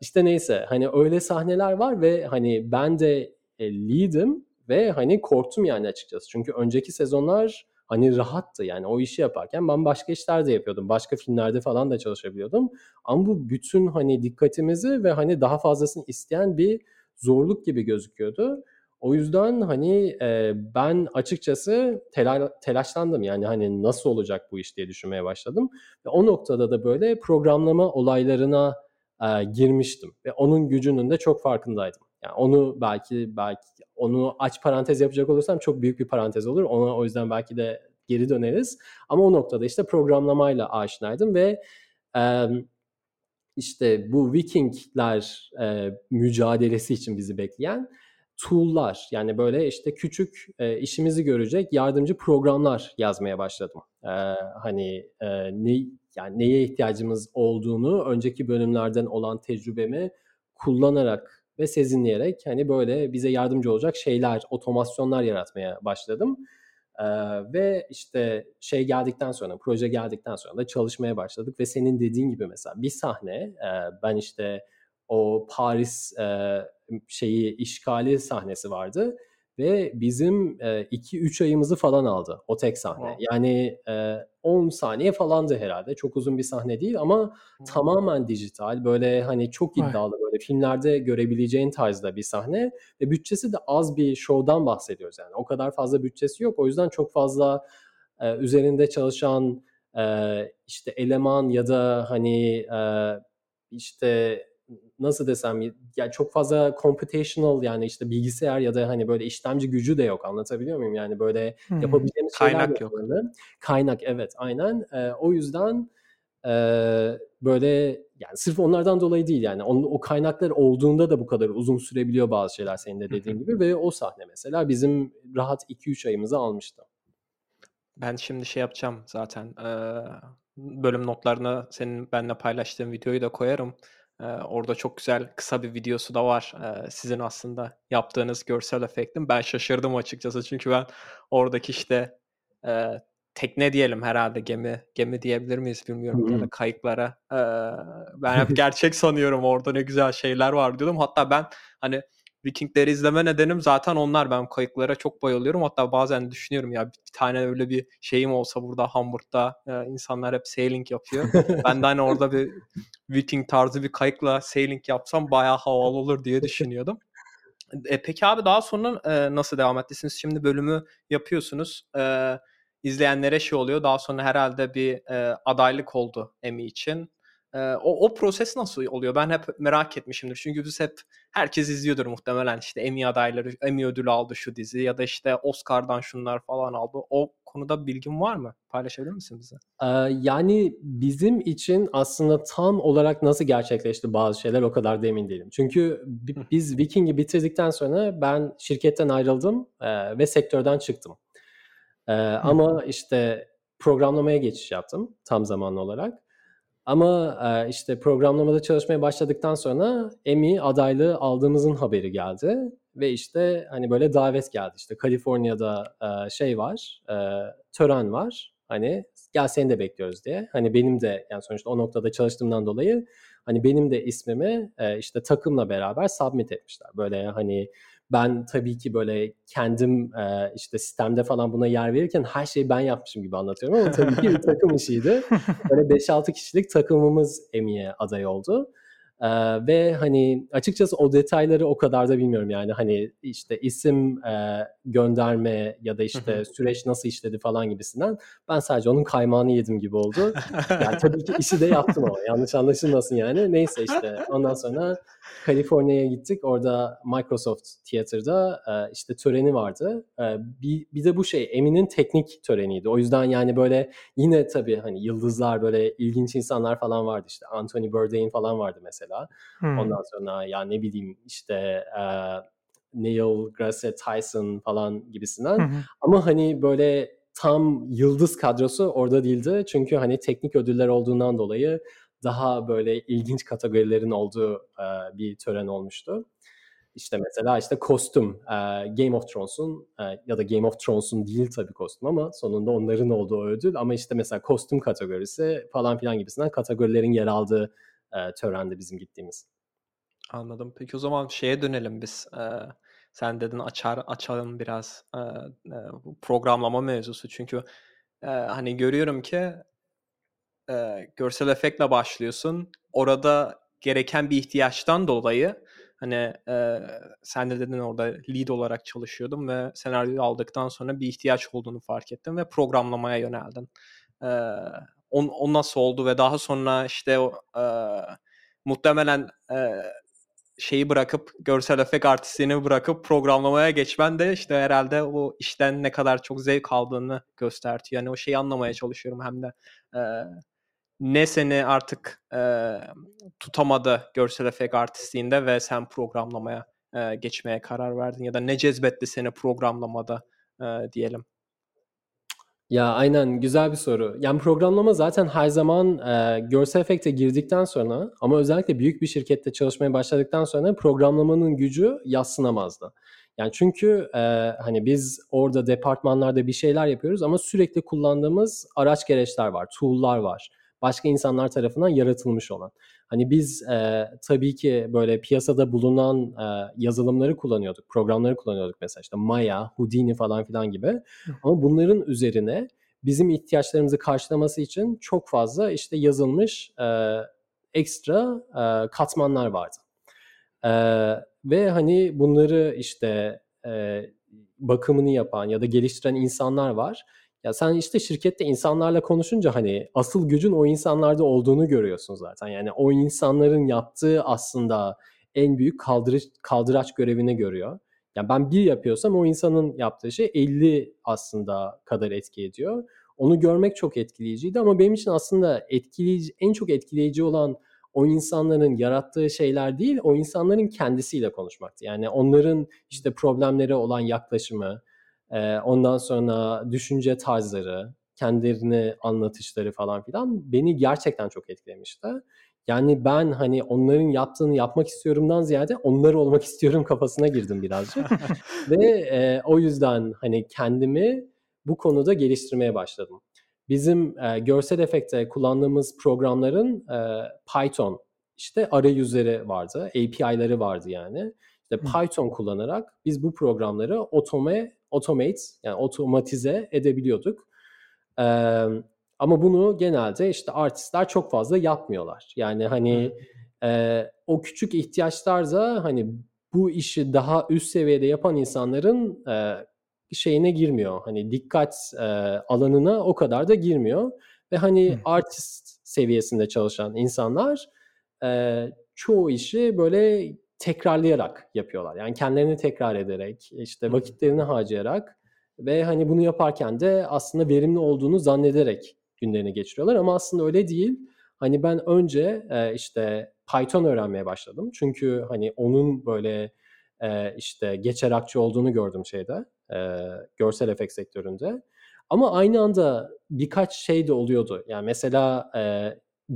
işte neyse hani öyle sahneler var ve hani ben de e, lead'im ve hani korktum yani açıkçası. Çünkü önceki sezonlar hani rahattı yani o işi yaparken ben başka işler de yapıyordum. Başka filmlerde falan da çalışabiliyordum. Ama bu bütün hani dikkatimizi ve hani daha fazlasını isteyen bir zorluk gibi gözüküyordu. O yüzden hani e, ben açıkçası tela, telaşlandım yani hani nasıl olacak bu iş diye düşünmeye başladım. Ve o noktada da böyle programlama olaylarına e, girmiştim ve onun gücünün de çok farkındaydım. Yani onu belki belki onu aç parantez yapacak olursam çok büyük bir parantez olur. Ona o yüzden belki de geri döneriz. Ama o noktada işte programlamayla aşinaydım ve e, işte bu Vikingler e, mücadelesi için bizi bekleyen tool'lar yani böyle işte küçük e, işimizi görecek yardımcı programlar yazmaya başladım. E, hani e, ne yani neye ihtiyacımız olduğunu önceki bölümlerden olan tecrübemi kullanarak ve sezinleyerek hani böyle bize yardımcı olacak şeyler, otomasyonlar yaratmaya başladım. Ee, ve işte şey geldikten sonra, proje geldikten sonra da çalışmaya başladık ve senin dediğin gibi mesela bir sahne, e, ben işte o Paris e, şeyi işgali sahnesi vardı ve bizim 2-3 e, ayımızı falan aldı o tek sahne. Wow. Yani e, 10 saniye falandı herhalde. Çok uzun bir sahne değil ama hmm. tamamen dijital. Böyle hani çok iddialı Ay. böyle filmlerde görebileceğin tarzda bir sahne ve bütçesi de az bir show'dan bahsediyoruz yani. O kadar fazla bütçesi yok. O yüzden çok fazla e, üzerinde çalışan e, işte eleman ya da hani e, işte nasıl desem ya çok fazla computational yani işte bilgisayar ya da hani böyle işlemci gücü de yok anlatabiliyor muyum? Yani böyle hmm. yapabileceğimiz Kaynak yok. Böyle. Kaynak evet aynen. E, o yüzden e, böyle yani sırf onlardan dolayı değil yani on, o kaynaklar olduğunda da bu kadar uzun sürebiliyor bazı şeyler senin de dediğin gibi ve o sahne mesela bizim rahat 2-3 ayımızı almıştı. Ben şimdi şey yapacağım zaten e, bölüm notlarına senin benimle paylaştığın videoyu da koyarım. Ee, orada çok güzel kısa bir videosu da var. Ee, sizin aslında yaptığınız görsel efektin. Ben şaşırdım açıkçası çünkü ben oradaki işte e, tekne diyelim herhalde gemi gemi diyebilir miyiz bilmiyorum hmm. ya da kayıklara. E, ben hep gerçek sanıyorum orada ne güzel şeyler var diyordum. Hatta ben hani Vikingleri izleme nedenim zaten onlar. Ben kayıklara çok bayılıyorum. Hatta bazen düşünüyorum ya bir tane öyle bir şeyim olsa burada Hamburg'da e, insanlar hep sailing yapıyor. ben de hani orada bir Viking tarzı bir kayıkla sailing yapsam bayağı havalı olur diye düşünüyordum. E, peki abi daha sonra e, nasıl devam ettiniz? Şimdi bölümü yapıyorsunuz. E, izleyenlere şey oluyor. Daha sonra herhalde bir e, adaylık oldu Emmy için. E, o, o proses nasıl oluyor? Ben hep merak etmişimdir. Çünkü biz hep herkes izliyordur muhtemelen işte Emmy adayları, Emmy ödülü aldı şu dizi ya da işte Oscar'dan şunlar falan aldı. O konuda bilgin var mı? Paylaşabilir misin bize? Ee, yani bizim için aslında tam olarak nasıl gerçekleşti bazı şeyler o kadar da emin değilim. Çünkü biz Viking'i bitirdikten sonra ben şirketten ayrıldım e, ve sektörden çıktım. E, ama işte programlamaya geçiş yaptım tam zamanlı olarak. Ama e, işte programlamada çalışmaya başladıktan sonra Emmy adaylığı aldığımızın haberi geldi ve işte hani böyle davet geldi işte Kaliforniya'da e, şey var, e, tören var. Hani gel seni de bekliyoruz diye. Hani benim de yani sonuçta o noktada çalıştığımdan dolayı hani benim de ismimi işte takımla beraber submit etmişler. Böyle hani ben tabii ki böyle kendim e, işte sistemde falan buna yer verirken her şeyi ben yapmışım gibi anlatıyorum ama tabii ki bir takım işiydi. Böyle 5-6 kişilik takımımız Emmy'ye aday oldu. Ee, ve hani açıkçası o detayları o kadar da bilmiyorum yani hani işte isim e, gönderme ya da işte süreç nasıl işledi falan gibisinden ben sadece onun kaymağını yedim gibi oldu. Yani tabii ki işi de yaptım ama yanlış anlaşılmasın yani. Neyse işte ondan sonra Kaliforniya'ya gittik. Orada Microsoft Theater'da e, işte töreni vardı. E, bir, bir de bu şey Emin'in teknik töreniydi. O yüzden yani böyle yine tabii hani yıldızlar böyle ilginç insanlar falan vardı işte. Anthony Bourdain falan vardı mesela. Hmm. Ondan sonra ya ne bileyim işte e, Neil deGrasse Tyson falan gibisinden. Hmm. Ama hani böyle tam yıldız kadrosu orada değildi. Çünkü hani teknik ödüller olduğundan dolayı daha böyle ilginç kategorilerin olduğu e, bir tören olmuştu. İşte mesela işte kostüm e, Game of Thrones'un e, ya da Game of Thrones'un değil tabii kostüm ama sonunda onların olduğu ödül ama işte mesela kostüm kategorisi falan filan gibisinden kategorilerin yer aldığı e, törende bizim gittiğimiz. Anladım. Peki o zaman şeye dönelim biz. Ee, sen dedin açar açalım biraz e, programlama mevzusu çünkü e, hani görüyorum ki e, görsel efektle başlıyorsun. Orada gereken bir ihtiyaçtan dolayı hani e, sen de dedin orada lead olarak çalışıyordum ve senaryoyu aldıktan sonra bir ihtiyaç olduğunu fark ettim ve programlamaya yöneldin. E, on, o nasıl oldu ve daha sonra işte e, muhtemelen e, şeyi bırakıp görsel efekt artistliğini bırakıp programlamaya geçmen de işte herhalde o işten ne kadar çok zevk aldığını göstertiyor. Yani o şeyi anlamaya çalışıyorum hem de e, ne seni artık e, tutamadı görsel efekt artistliğinde ve sen programlamaya e, geçmeye karar verdin ya da ne cezbetti seni programlamada e, diyelim. Ya aynen güzel bir soru. Yani programlama zaten her zaman e, görsel efekte girdikten sonra ama özellikle büyük bir şirkette çalışmaya başladıktan sonra programlamanın gücü yassınamazdı. Yani çünkü e, hani biz orada departmanlarda bir şeyler yapıyoruz ama sürekli kullandığımız araç gereçler var, tool'lar var başka insanlar tarafından yaratılmış olan. Hani biz e, tabii ki böyle piyasada bulunan e, yazılımları kullanıyorduk, programları kullanıyorduk mesela işte Maya, Houdini falan filan gibi. Ama bunların üzerine bizim ihtiyaçlarımızı karşılaması için çok fazla işte yazılmış e, ekstra e, katmanlar vardı. E, ve hani bunları işte e, bakımını yapan ya da geliştiren insanlar var ya sen işte şirkette insanlarla konuşunca hani asıl gücün o insanlarda olduğunu görüyorsun zaten. Yani o insanların yaptığı aslında en büyük kaldırış, kaldıraç görevini görüyor. Yani ben bir yapıyorsam o insanın yaptığı şey 50 aslında kadar etki ediyor. Onu görmek çok etkileyiciydi ama benim için aslında etkileyici, en çok etkileyici olan o insanların yarattığı şeyler değil, o insanların kendisiyle konuşmaktı. Yani onların işte problemlere olan yaklaşımı, e, ondan sonra düşünce tarzları, kendilerini anlatışları falan filan beni gerçekten çok etkilemişti. Yani ben hani onların yaptığını yapmak istiyorumdan ziyade onlar olmak istiyorum kafasına girdim birazcık. Ve e, o yüzden hani kendimi bu konuda geliştirmeye başladım. Bizim e, görsel efekte kullandığımız programların e, Python işte arayüzleri vardı, API'ları vardı yani. İşte Python kullanarak biz bu programları otome automate yani otomatize edebiliyorduk. Ee, ama bunu genelde işte artistler çok fazla yapmıyorlar. Yani hani e, o küçük ihtiyaçlar da hani bu işi daha üst seviyede yapan insanların e, şeyine girmiyor. Hani dikkat e, alanına o kadar da girmiyor. Ve hani artist seviyesinde çalışan insanlar e, çoğu işi böyle tekrarlayarak yapıyorlar. Yani kendilerini tekrar ederek, işte vakitlerini harcayarak ve hani bunu yaparken de aslında verimli olduğunu zannederek günlerini geçiriyorlar ama aslında öyle değil. Hani ben önce e, işte Python öğrenmeye başladım. Çünkü hani onun böyle e, işte geçerakçı olduğunu gördüm şeyde, e, görsel efekt sektöründe. Ama aynı anda birkaç şey de oluyordu. Yani mesela e,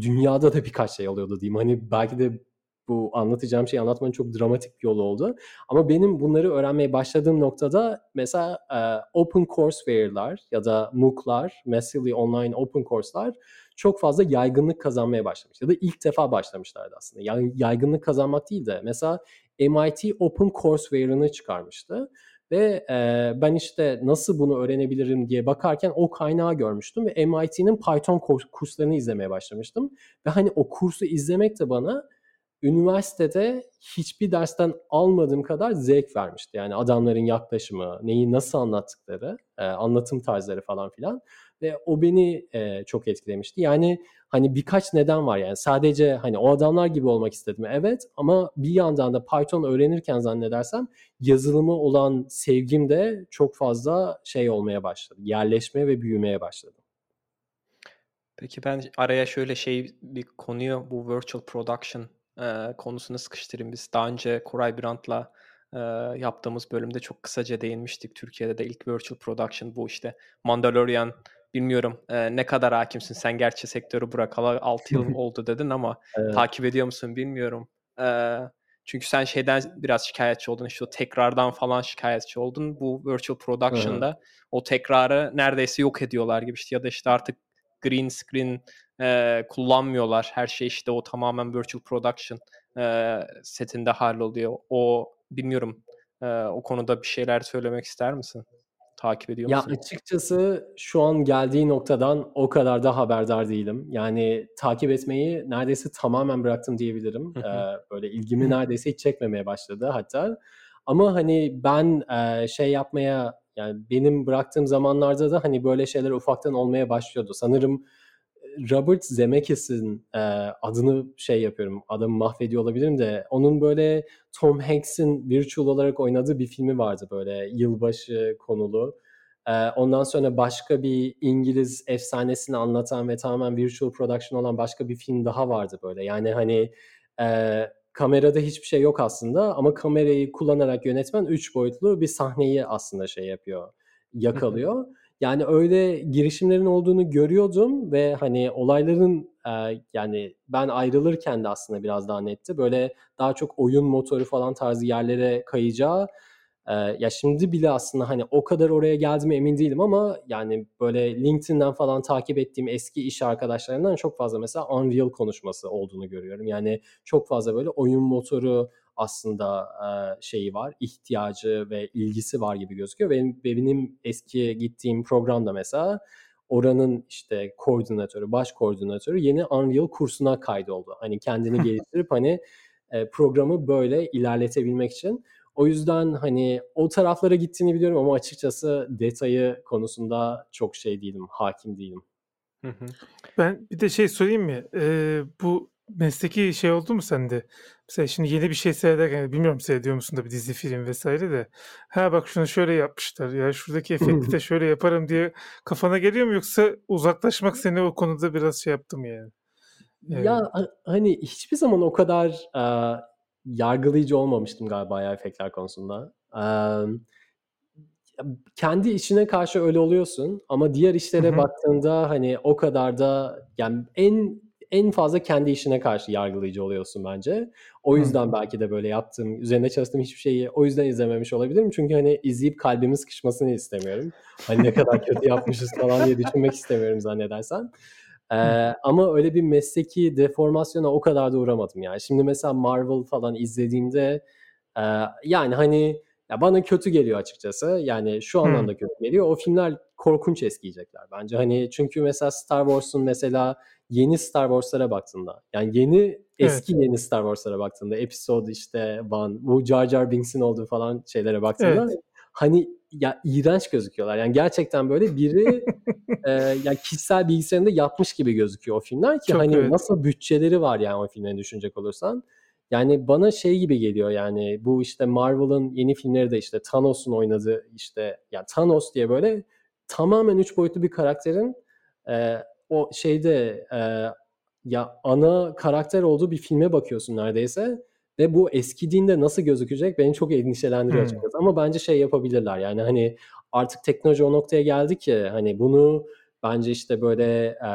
dünyada da birkaç şey oluyordu diyeyim. Hani belki de bu anlatacağım şeyi anlatmanın çok dramatik bir yolu oldu. Ama benim bunları öğrenmeye başladığım noktada mesela e, open courseware'lar ya da MOOC'lar, Massively Online Open Course'lar çok fazla yaygınlık kazanmaya başlamış. Ya da ilk defa başlamışlardı aslında. Yani yaygınlık kazanmak değil de mesela MIT Open Courseware'ını çıkarmıştı. Ve e, ben işte nasıl bunu öğrenebilirim diye bakarken o kaynağı görmüştüm ve MIT'nin Python kurslarını izlemeye başlamıştım. Ve hani o kursu izlemek de bana üniversitede hiçbir dersten almadığım kadar zevk vermişti. Yani adamların yaklaşımı, neyi nasıl anlattıkları, e, anlatım tarzları falan filan ve o beni e, çok etkilemişti. Yani hani birkaç neden var yani sadece hani o adamlar gibi olmak istedim evet ama bir yandan da Python öğrenirken zannedersem yazılımı olan sevgim de çok fazla şey olmaya başladı. Yerleşmeye ve büyümeye başladı. Peki ben araya şöyle şey bir konuyu bu virtual production e, konusunu sıkıştırayım. Biz daha önce Koray Brandt'la e, yaptığımız bölümde çok kısaca değinmiştik. Türkiye'de de ilk virtual production bu işte Mandalorian bilmiyorum e, ne kadar hakimsin. Sen gerçi sektörü bırakalı 6 yıl oldu dedin ama evet. takip ediyor musun bilmiyorum. E, çünkü sen şeyden biraz şikayetçi oldun. İşte o tekrardan falan şikayetçi oldun. Bu virtual production'da Hı-hı. o tekrarı neredeyse yok ediyorlar gibi işte ya da işte artık green screen e, kullanmıyorlar. Her şey işte o tamamen virtual production e, setinde halloluyor. O bilmiyorum e, o konuda bir şeyler söylemek ister misin? Takip ediyor musun? Ya açıkçası şu an geldiği noktadan o kadar da haberdar değilim. Yani takip etmeyi neredeyse tamamen bıraktım diyebilirim. ee, böyle ilgimi neredeyse hiç çekmemeye başladı hatta. Ama hani ben e, şey yapmaya yani benim bıraktığım zamanlarda da hani böyle şeyler ufaktan olmaya başlıyordu. Sanırım Robert Zemeckis'in e, adını şey yapıyorum, adamı mahvediyor olabilirim de onun böyle Tom Hanks'in virtual olarak oynadığı bir filmi vardı böyle yılbaşı konulu. E, ondan sonra başka bir İngiliz efsanesini anlatan ve tamamen virtual production olan başka bir film daha vardı böyle. Yani hani e, kamerada hiçbir şey yok aslında ama kamerayı kullanarak yönetmen üç boyutlu bir sahneyi aslında şey yapıyor, yakalıyor. Yani öyle girişimlerin olduğunu görüyordum ve hani olayların e, yani ben ayrılırken de aslında biraz daha netti. Böyle daha çok oyun motoru falan tarzı yerlere kayacağı e, ya şimdi bile aslında hani o kadar oraya geldiğime emin değilim ama yani böyle LinkedIn'den falan takip ettiğim eski iş arkadaşlarından çok fazla mesela Unreal konuşması olduğunu görüyorum. Yani çok fazla böyle oyun motoru aslında e, şeyi var, ihtiyacı ve ilgisi var gibi gözüküyor. Benim, benim eski gittiğim programda mesela oranın işte koordinatörü, baş koordinatörü yeni Unreal kursuna kaydoldu. Hani kendini geliştirip hani e, programı böyle ilerletebilmek için. O yüzden hani o taraflara gittiğini biliyorum ama açıkçası detayı konusunda çok şey değilim, hakim değilim. Ben bir de şey söyleyeyim mi? Ee, bu mesleki şey oldu mu sende? Mesela şimdi yeni bir şey seyrederken bilmiyorum seyrediyor musun da bir dizi film vesaire de ha bak şunu şöyle yapmışlar ya şuradaki efekti de şöyle yaparım diye kafana geliyor mu yoksa uzaklaşmak seni o konuda biraz şey yaptım yani. Evet. Ya hani hiçbir zaman o kadar e, yargılayıcı olmamıştım galiba ya efektler konusunda. E, kendi işine karşı öyle oluyorsun ama diğer işlere Hı-hı. baktığında hani o kadar da yani en en fazla kendi işine karşı yargılayıcı oluyorsun bence. O yüzden hmm. belki de böyle yaptığım, üzerine çalıştığım hiçbir şeyi o yüzden izlememiş olabilirim. Çünkü hani izleyip kalbimin sıkışmasını istemiyorum. Hani ne kadar kötü yapmışız falan diye düşünmek istemiyorum zannedersen. Ee, ama öyle bir mesleki deformasyona o kadar da uğramadım yani. Şimdi mesela Marvel falan izlediğimde e, yani hani ya bana kötü geliyor açıkçası. Yani şu anlamda kötü geliyor. O filmler korkunç eskiyecekler bence. Hani çünkü mesela Star Wars'un mesela yeni Star Wars'lara baktığında yani yeni eski evet. yeni Star Wars'lara baktığında episode işte Van bu Jar Jar Binks'in olduğu falan şeylere baktığında evet. hani ya iğrenç gözüküyorlar. Yani gerçekten böyle biri e, yani kişisel bilgisayarında yapmış gibi gözüküyor o filmler ki Çok hani evet. nasıl bütçeleri var yani o filmleri düşünecek olursan. Yani bana şey gibi geliyor yani bu işte Marvel'ın yeni filmleri de işte Thanos'un oynadığı işte yani Thanos diye böyle tamamen üç boyutlu bir karakterin e, o şeyde e, ya ana karakter olduğu bir filme bakıyorsun neredeyse ve bu eskidiğinde nasıl gözükecek beni çok endişelendiriyor hmm. açıkçası. Ama bence şey yapabilirler yani hani artık teknoloji o noktaya geldi ki hani bunu bence işte böyle e,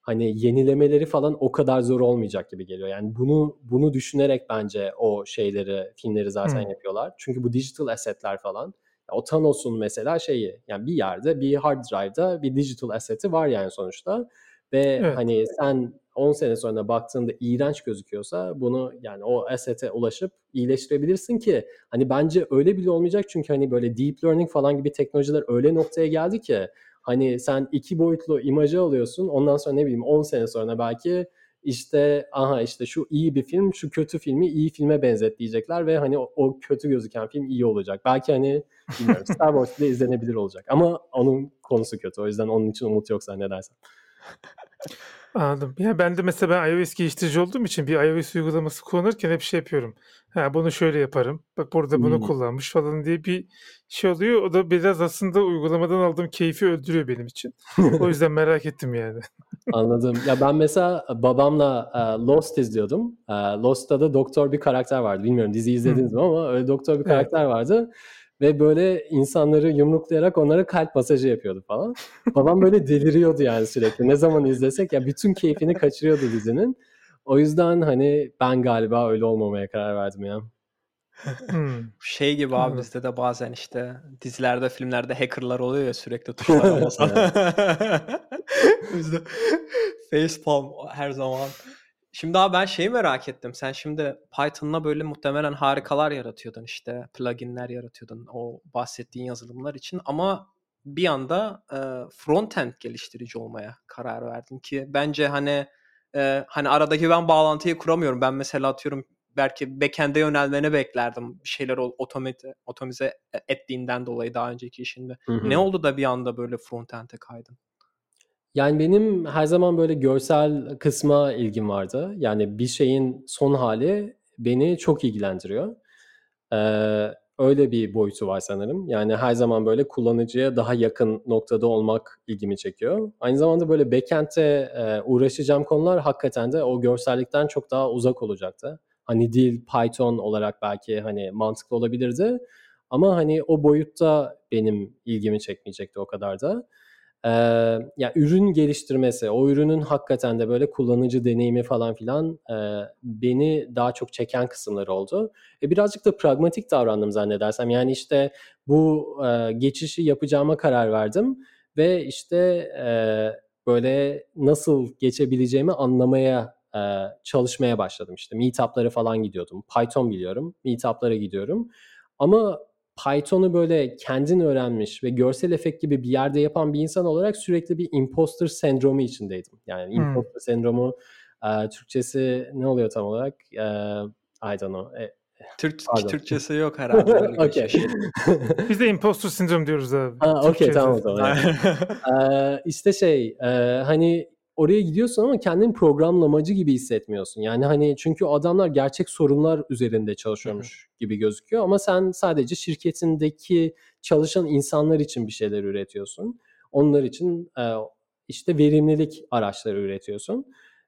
hani yenilemeleri falan o kadar zor olmayacak gibi geliyor. Yani bunu bunu düşünerek bence o şeyleri filmleri zaten hmm. yapıyorlar. Çünkü bu digital assetler falan o Thanos'un mesela şeyi yani bir yerde bir hard drive'da bir digital asset'i var yani sonuçta. Ve evet. hani sen 10 sene sonra baktığında iğrenç gözüküyorsa bunu yani o asset'e ulaşıp iyileştirebilirsin ki hani bence öyle bile olmayacak çünkü hani böyle deep learning falan gibi teknolojiler öyle noktaya geldi ki hani sen iki boyutlu imajı alıyorsun ondan sonra ne bileyim 10 sene sonra belki işte aha işte şu iyi bir film, şu kötü filmi iyi filme benzetleyecekler ve hani o, o kötü gözüken film iyi olacak. Belki hani bilmiyorum Star Wars bile izlenebilir olacak ama onun konusu kötü. O yüzden onun için umut yok zannedersem. Anladım. Yani ben de mesela ben iOS geliştirici olduğum için bir iOS uygulaması kullanırken hep şey yapıyorum. Ha bunu şöyle yaparım. Bak burada bunu Hmm. kullanmış falan diye bir şey oluyor. O da biraz aslında uygulamadan aldığım keyfi öldürüyor benim için. O yüzden merak ettim yani. Anladım. Ya ben mesela babamla e, Lost izliyordum. E, Lost'ta da doktor bir karakter vardı. Bilmiyorum dizi izlediniz mi ama öyle doktor bir Evet. karakter vardı. Ve böyle insanları yumruklayarak onlara kalp masajı yapıyordu falan. Babam böyle deliriyordu yani sürekli. Ne zaman izlesek ya bütün keyfini kaçırıyordu dizinin. O yüzden hani ben galiba öyle olmamaya karar verdim ya. Hmm. Şey gibi abi bizde de bazen işte dizilerde, filmlerde hackerlar oluyor ya sürekli tuşlara basan. Bizde facepalm her zaman. Şimdi abi ben şeyi merak ettim. Sen şimdi Python'la böyle muhtemelen harikalar yaratıyordun işte pluginler yaratıyordun o bahsettiğin yazılımlar için ama bir anda e, frontend geliştirici olmaya karar verdin ki bence hani e, hani aradaki ben bağlantıyı kuramıyorum. Ben mesela atıyorum belki backend'e yönelmeni beklerdim. Bir şeyler otomate, otomize ettiğinden dolayı daha önceki işinde. Hı hı. Ne oldu da bir anda böyle frontend'e kaydın? Yani benim her zaman böyle görsel kısma ilgim vardı. Yani bir şeyin son hali beni çok ilgilendiriyor. Ee, öyle bir boyutu var sanırım. Yani her zaman böyle kullanıcıya daha yakın noktada olmak ilgimi çekiyor. Aynı zamanda böyle backend'te e, uğraşacağım konular hakikaten de o görsellikten çok daha uzak olacaktı. Hani dil Python olarak belki hani mantıklı olabilirdi. Ama hani o boyutta benim ilgimi çekmeyecekti o kadar da. Ee, ya ürün geliştirmesi, o ürünün hakikaten de böyle kullanıcı deneyimi falan filan e, beni daha çok çeken kısımları oldu. E, birazcık da pragmatik davrandım zannedersem. Yani işte bu e, geçişi yapacağıma karar verdim ve işte e, böyle nasıl geçebileceğimi anlamaya e, çalışmaya başladım. İşte meetup'lara falan gidiyordum. Python biliyorum, meetup'lara gidiyorum. Ama Python'u böyle kendin öğrenmiş ve görsel efekt gibi bir yerde yapan bir insan olarak sürekli bir imposter sendromu içindeydim. Yani Hmm. imposter sendromu e, Türkçesi ne oluyor tam olarak? E, I don't know. E, Türk, Pardon. Türkçesi yok herhalde. Okey. şey. Biz de impostor sindrom diyoruz abi. Ha, okey tamam o zaman. yani. Ee, işte şey e, hani oraya gidiyorsun ama kendini programlamacı gibi hissetmiyorsun. Yani hani çünkü adamlar gerçek sorunlar üzerinde çalışıyormuş gibi gözüküyor ama sen sadece şirketindeki çalışan insanlar için bir şeyler üretiyorsun. Onlar için e, işte verimlilik araçları üretiyorsun.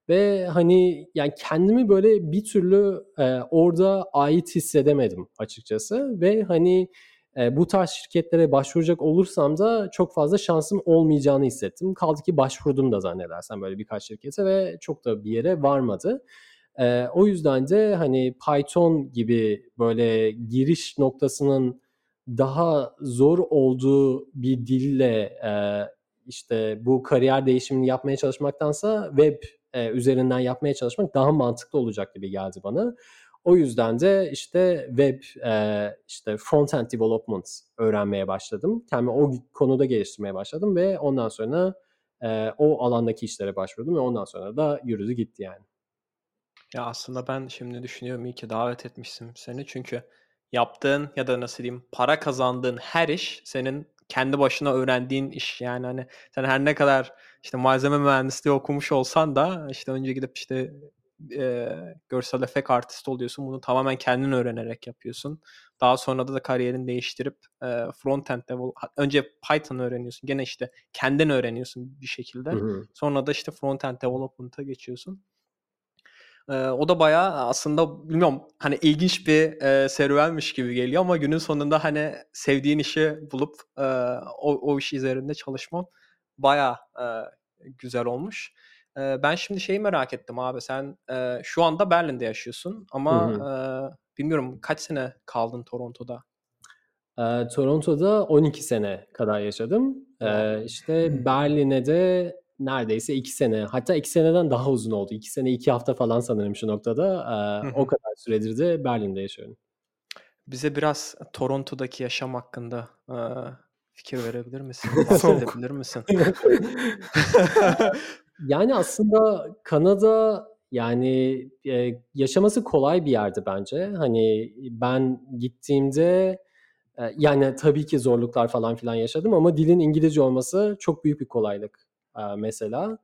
Ve hani yani kendimi böyle bir türlü e, orada ait hissedemedim açıkçası ve hani e, bu tarz şirketlere başvuracak olursam da çok fazla şansım olmayacağını hissettim. Kaldı ki başvurdum da zannedersem böyle birkaç şirkete ve çok da bir yere varmadı. E, o yüzden de hani Python gibi böyle giriş noktasının daha zor olduğu bir dille e, işte bu kariyer değişimini yapmaya çalışmaktansa web e, üzerinden yapmaya çalışmak daha mantıklı olacak gibi geldi bana. O yüzden de işte web e, işte front-end development öğrenmeye başladım. Kendimi o konuda geliştirmeye başladım ve ondan sonra e, o alandaki işlere başvurdum ve ondan sonra da yürüdü gitti yani. Ya aslında ben şimdi düşünüyorum iyi ki davet etmişsin seni çünkü yaptığın ya da nasıl diyeyim para kazandığın her iş senin kendi başına öğrendiğin iş yani hani sen her ne kadar işte malzeme mühendisliği okumuş olsan da işte önce gidip işte e, görsel efekt artist oluyorsun bunu tamamen kendin öğrenerek yapıyorsun. Daha sonra da, da kariyerini değiştirip e, front-end devel- önce Python öğreniyorsun gene işte kendin öğreniyorsun bir şekilde. Hı hı. Sonra da işte front-end development'a geçiyorsun. Ee, o da bayağı aslında bilmiyorum hani ilginç bir e, serüvenmiş gibi geliyor ama günün sonunda hani sevdiğin işi bulup e, o, o iş üzerinde çalışman bayağı e, güzel olmuş. E, ben şimdi şeyi merak ettim abi sen e, şu anda Berlin'de yaşıyorsun ama Hı e, bilmiyorum kaç sene kaldın Toronto'da? E, Toronto'da 12 sene kadar yaşadım. E, işte Berlin'e de neredeyse 2 sene hatta 2 seneden daha uzun oldu. 2 sene 2 hafta falan sanırım şu noktada. E, o kadar süredir de Berlin'de yaşıyorum. Bize biraz Toronto'daki yaşam hakkında e, fikir verebilir misin? Bahsedebilir misin? Yani aslında Kanada Yani e, yaşaması kolay bir yerdi bence. Hani ben gittiğimde e, yani tabii ki zorluklar falan filan yaşadım ama dilin İngilizce olması çok büyük bir kolaylık e, mesela.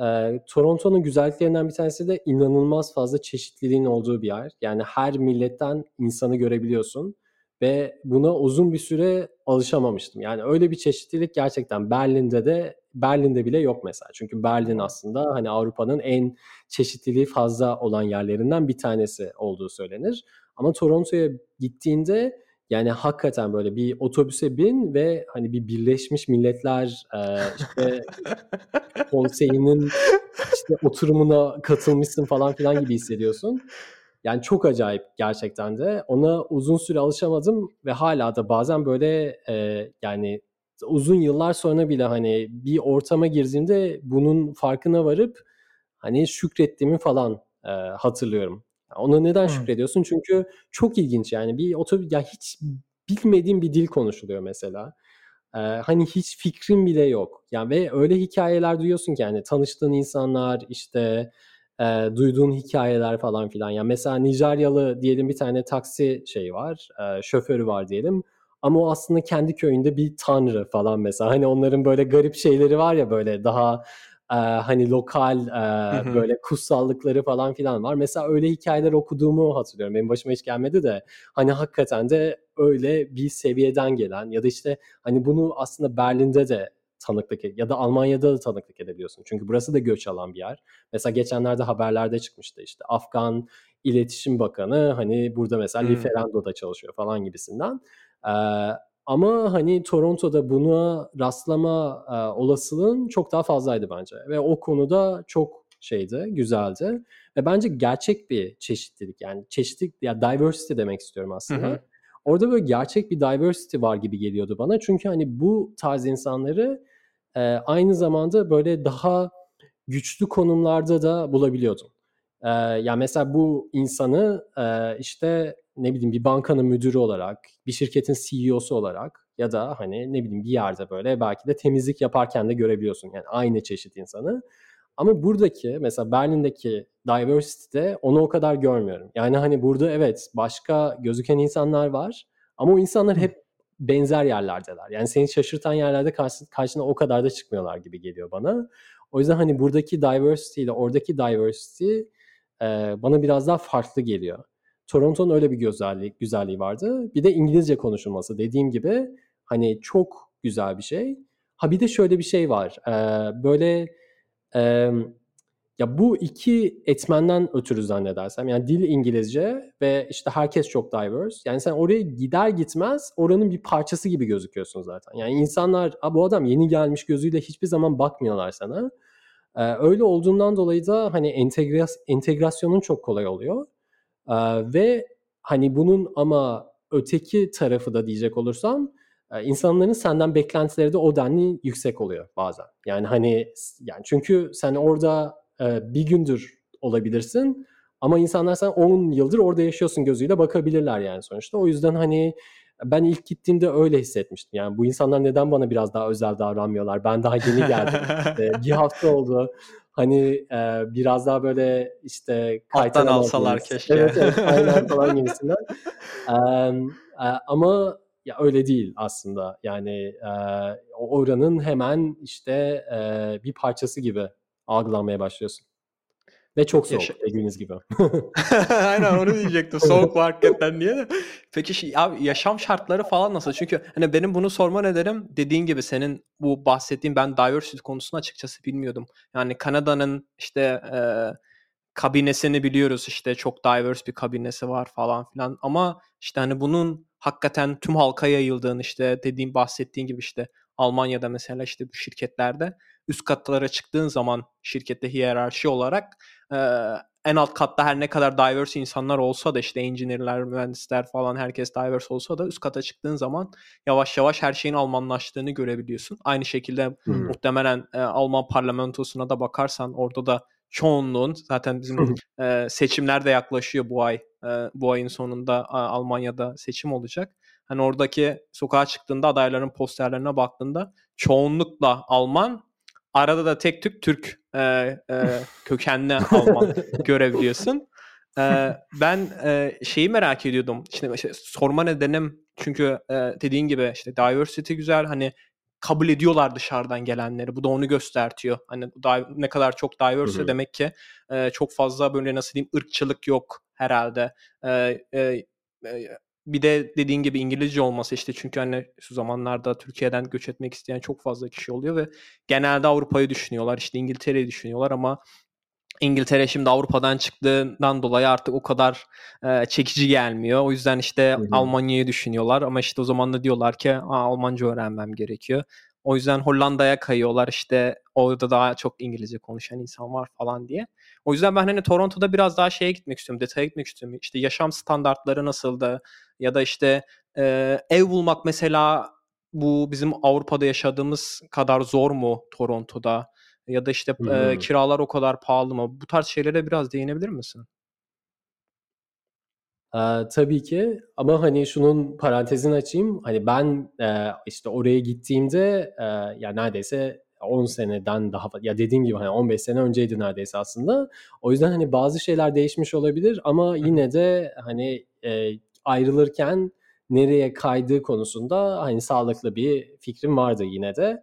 E, Toronto'nun güzelliklerinden bir tanesi de inanılmaz fazla çeşitliliğin olduğu bir yer. Yani her milletten insanı görebiliyorsun ve buna uzun bir süre alışamamıştım. Yani öyle bir çeşitlilik gerçekten Berlin'de de Berlin'de bile yok mesela. Çünkü Berlin aslında hani Avrupa'nın en çeşitliliği fazla olan yerlerinden bir tanesi olduğu söylenir. Ama Toronto'ya gittiğinde yani hakikaten böyle bir otobüse bin ve hani bir Birleşmiş Milletler e, işte konseyinin işte oturumuna katılmışsın falan filan gibi hissediyorsun. Yani çok acayip gerçekten de. Ona uzun süre alışamadım ve hala da bazen böyle e, yani uzun yıllar sonra bile hani bir ortama girdiğimde bunun farkına varıp hani şükrettiğimi falan e, hatırlıyorum. Ona neden hmm. şükrediyorsun? Çünkü çok ilginç yani bir otobüs ya hiç bilmediğim bir dil konuşuluyor mesela. Ee, hani hiç fikrin bile yok. Yani ve öyle hikayeler duyuyorsun ki yani tanıştığın insanlar işte e, duyduğun hikayeler falan filan. Yani mesela Nijeryalı diyelim bir tane taksi şeyi var, e, şoförü var diyelim. Ama o aslında kendi köyünde bir tanrı falan mesela. Hani onların böyle garip şeyleri var ya böyle daha e, hani lokal e, böyle kutsallıkları falan filan var. Mesela öyle hikayeler okuduğumu hatırlıyorum. Benim başıma hiç gelmedi de hani hakikaten de öyle bir seviyeden gelen ya da işte hani bunu aslında Berlin'de de tanıklık ya da Almanya'da da tanıklık edebiliyorsun. Çünkü burası da göç alan bir yer. Mesela geçenlerde haberlerde çıkmıştı işte Afgan İletişim Bakanı hani burada mesela hmm. Liferando'da çalışıyor falan gibisinden. Ee, ama hani Toronto'da buna rastlama e, olasılığın çok daha fazlaydı bence. Ve o konuda çok şeydi, güzeldi. Ve bence gerçek bir çeşitlilik yani çeşitlilik ya diversity demek istiyorum aslında. Hı hı. Orada böyle gerçek bir diversity var gibi geliyordu bana. Çünkü hani bu tarz insanları e, aynı zamanda böyle daha güçlü konumlarda da bulabiliyordum. E, yani mesela bu insanı e, işte ne bileyim bir bankanın müdürü olarak, bir şirketin CEO'su olarak ya da hani ne bileyim bir yerde böyle belki de temizlik yaparken de görebiliyorsun. Yani aynı çeşit insanı. Ama buradaki mesela Berlin'deki diversity'de onu o kadar görmüyorum. Yani hani burada evet başka gözüken insanlar var ama o insanlar hep benzer yerlerdeler. Yani seni şaşırtan yerlerde karşı, karşına o kadar da çıkmıyorlar gibi geliyor bana. O yüzden hani buradaki diversity ile oradaki diversity e, bana biraz daha farklı geliyor. Toronto'nun öyle bir güzelliği, güzelliği vardı. Bir de İngilizce konuşulması dediğim gibi hani çok güzel bir şey. Ha bir de şöyle bir şey var. E, böyle e, ya bu iki etmenden ötürü zannedersem yani dil İngilizce ve işte herkes çok diverse. Yani sen oraya gider gitmez oranın bir parçası gibi gözüküyorsun zaten. Yani insanlar bu adam yeni gelmiş gözüyle hiçbir zaman bakmıyorlar sana. Ee, öyle olduğundan dolayı da hani entegras entegrasyonun çok kolay oluyor. Ee, ve hani bunun ama öteki tarafı da diyecek olursam insanların senden beklentileri de o denli yüksek oluyor bazen. Yani hani yani çünkü sen orada bir gündür olabilirsin ama insanlar sen 10 yıldır orada yaşıyorsun gözüyle bakabilirler yani sonuçta. O yüzden hani ben ilk gittiğimde öyle hissetmiştim. Yani bu insanlar neden bana biraz daha özel davranmıyorlar? Ben daha yeni geldim. işte bir hafta oldu. Hani e, biraz daha böyle işte kaytan alsalar keşke. Evet, evet aynen falan gibisinden. e, e, ama ya öyle değil aslında. Yani e, oranın hemen işte e, bir parçası gibi algılanmaya başlıyorsun. Ve çok soğuk Yaşa- dediğiniz gibi. Aynen onu diyecektim. Soğuk var hakikaten diye de. Peki şey, abi yaşam şartları falan nasıl? Çünkü hani benim bunu sorma nedenim dediğin gibi senin bu bahsettiğin ben diversity konusunu açıkçası bilmiyordum. Yani Kanada'nın işte e, kabinesini biliyoruz işte çok diverse bir kabinesi var falan filan ama işte hani bunun hakikaten tüm halka yayıldığını işte dediğim bahsettiğin gibi işte Almanya'da mesela işte bu şirketlerde üst katlara çıktığın zaman şirkette hiyerarşi olarak e, en alt katta her ne kadar diverse insanlar olsa da işte engineer'ler, mühendisler falan herkes diverse olsa da üst kata çıktığın zaman yavaş yavaş her şeyin Almanlaştığını görebiliyorsun. Aynı şekilde hmm. muhtemelen e, Alman parlamentosuna da bakarsan orada da çoğunluğun zaten bizim e, seçimler de yaklaşıyor bu ay. E, bu ayın sonunda e, Almanya'da seçim olacak. Hani oradaki sokağa çıktığında adayların posterlerine baktığında çoğunlukla Alman arada da tek tük Türk e, eee, kökenli Alman görebiliyorsun. Eee, ben, eee, şeyi merak ediyordum. İşte, işte sorma nedenim çünkü, eee, dediğin gibi işte diversity güzel. Hani kabul ediyorlar dışarıdan gelenleri. Bu da onu göstertiyor. Hani ne kadar çok diverse demek ki, eee, çok fazla böyle nasıl diyeyim ırkçılık yok herhâlde. Eee, eee, eee, bir de dediğin gibi İngilizce olması işte çünkü hani şu zamanlarda Türkiye'den göç etmek isteyen çok fazla kişi oluyor ve genelde Avrupa'yı düşünüyorlar. İşte İngiltere'yi düşünüyorlar ama İngiltere şimdi Avrupa'dan çıktığından dolayı artık o kadar, eee, çekici gelmiyor. O yüzden işte. Almanya'yı düşünüyorlar ama işte o zaman da diyorlar ki, "A, Almanca öğrenmem gerekiyor." O yüzden Hollanda'ya kayıyorlar. İşte orada daha çok İngilizce konuşan insan var falan diye. O yüzden ben hani Toronto'da biraz daha şeye gitmek istiyorum, detaya gitmek istiyorum. İşte yaşam standartları nasıldı ya da işte, eee, ev bulmak mesela bu bizim Avrupa'da yaşadığımız kadar zor mu Toronto'da ya da işte, eee, hı. kiralar o kadar pahalı mı? Bu tarz şeylere biraz değinebilir misin? Eee, tabii ki ama hani şunun parantezini açayım. Hani ben, eee, işte oraya gittiğimde, eee, ya neredeyse 10 seneden daha ya dediğim gibi hani 15 sene önceydi neredeyse aslında. O yüzden hani bazı şeyler değişmiş olabilir ama yine de hani, eee, ayrılırken nereye kaydığı konusunda hani sağlıklı bir fikrim vardı yine de.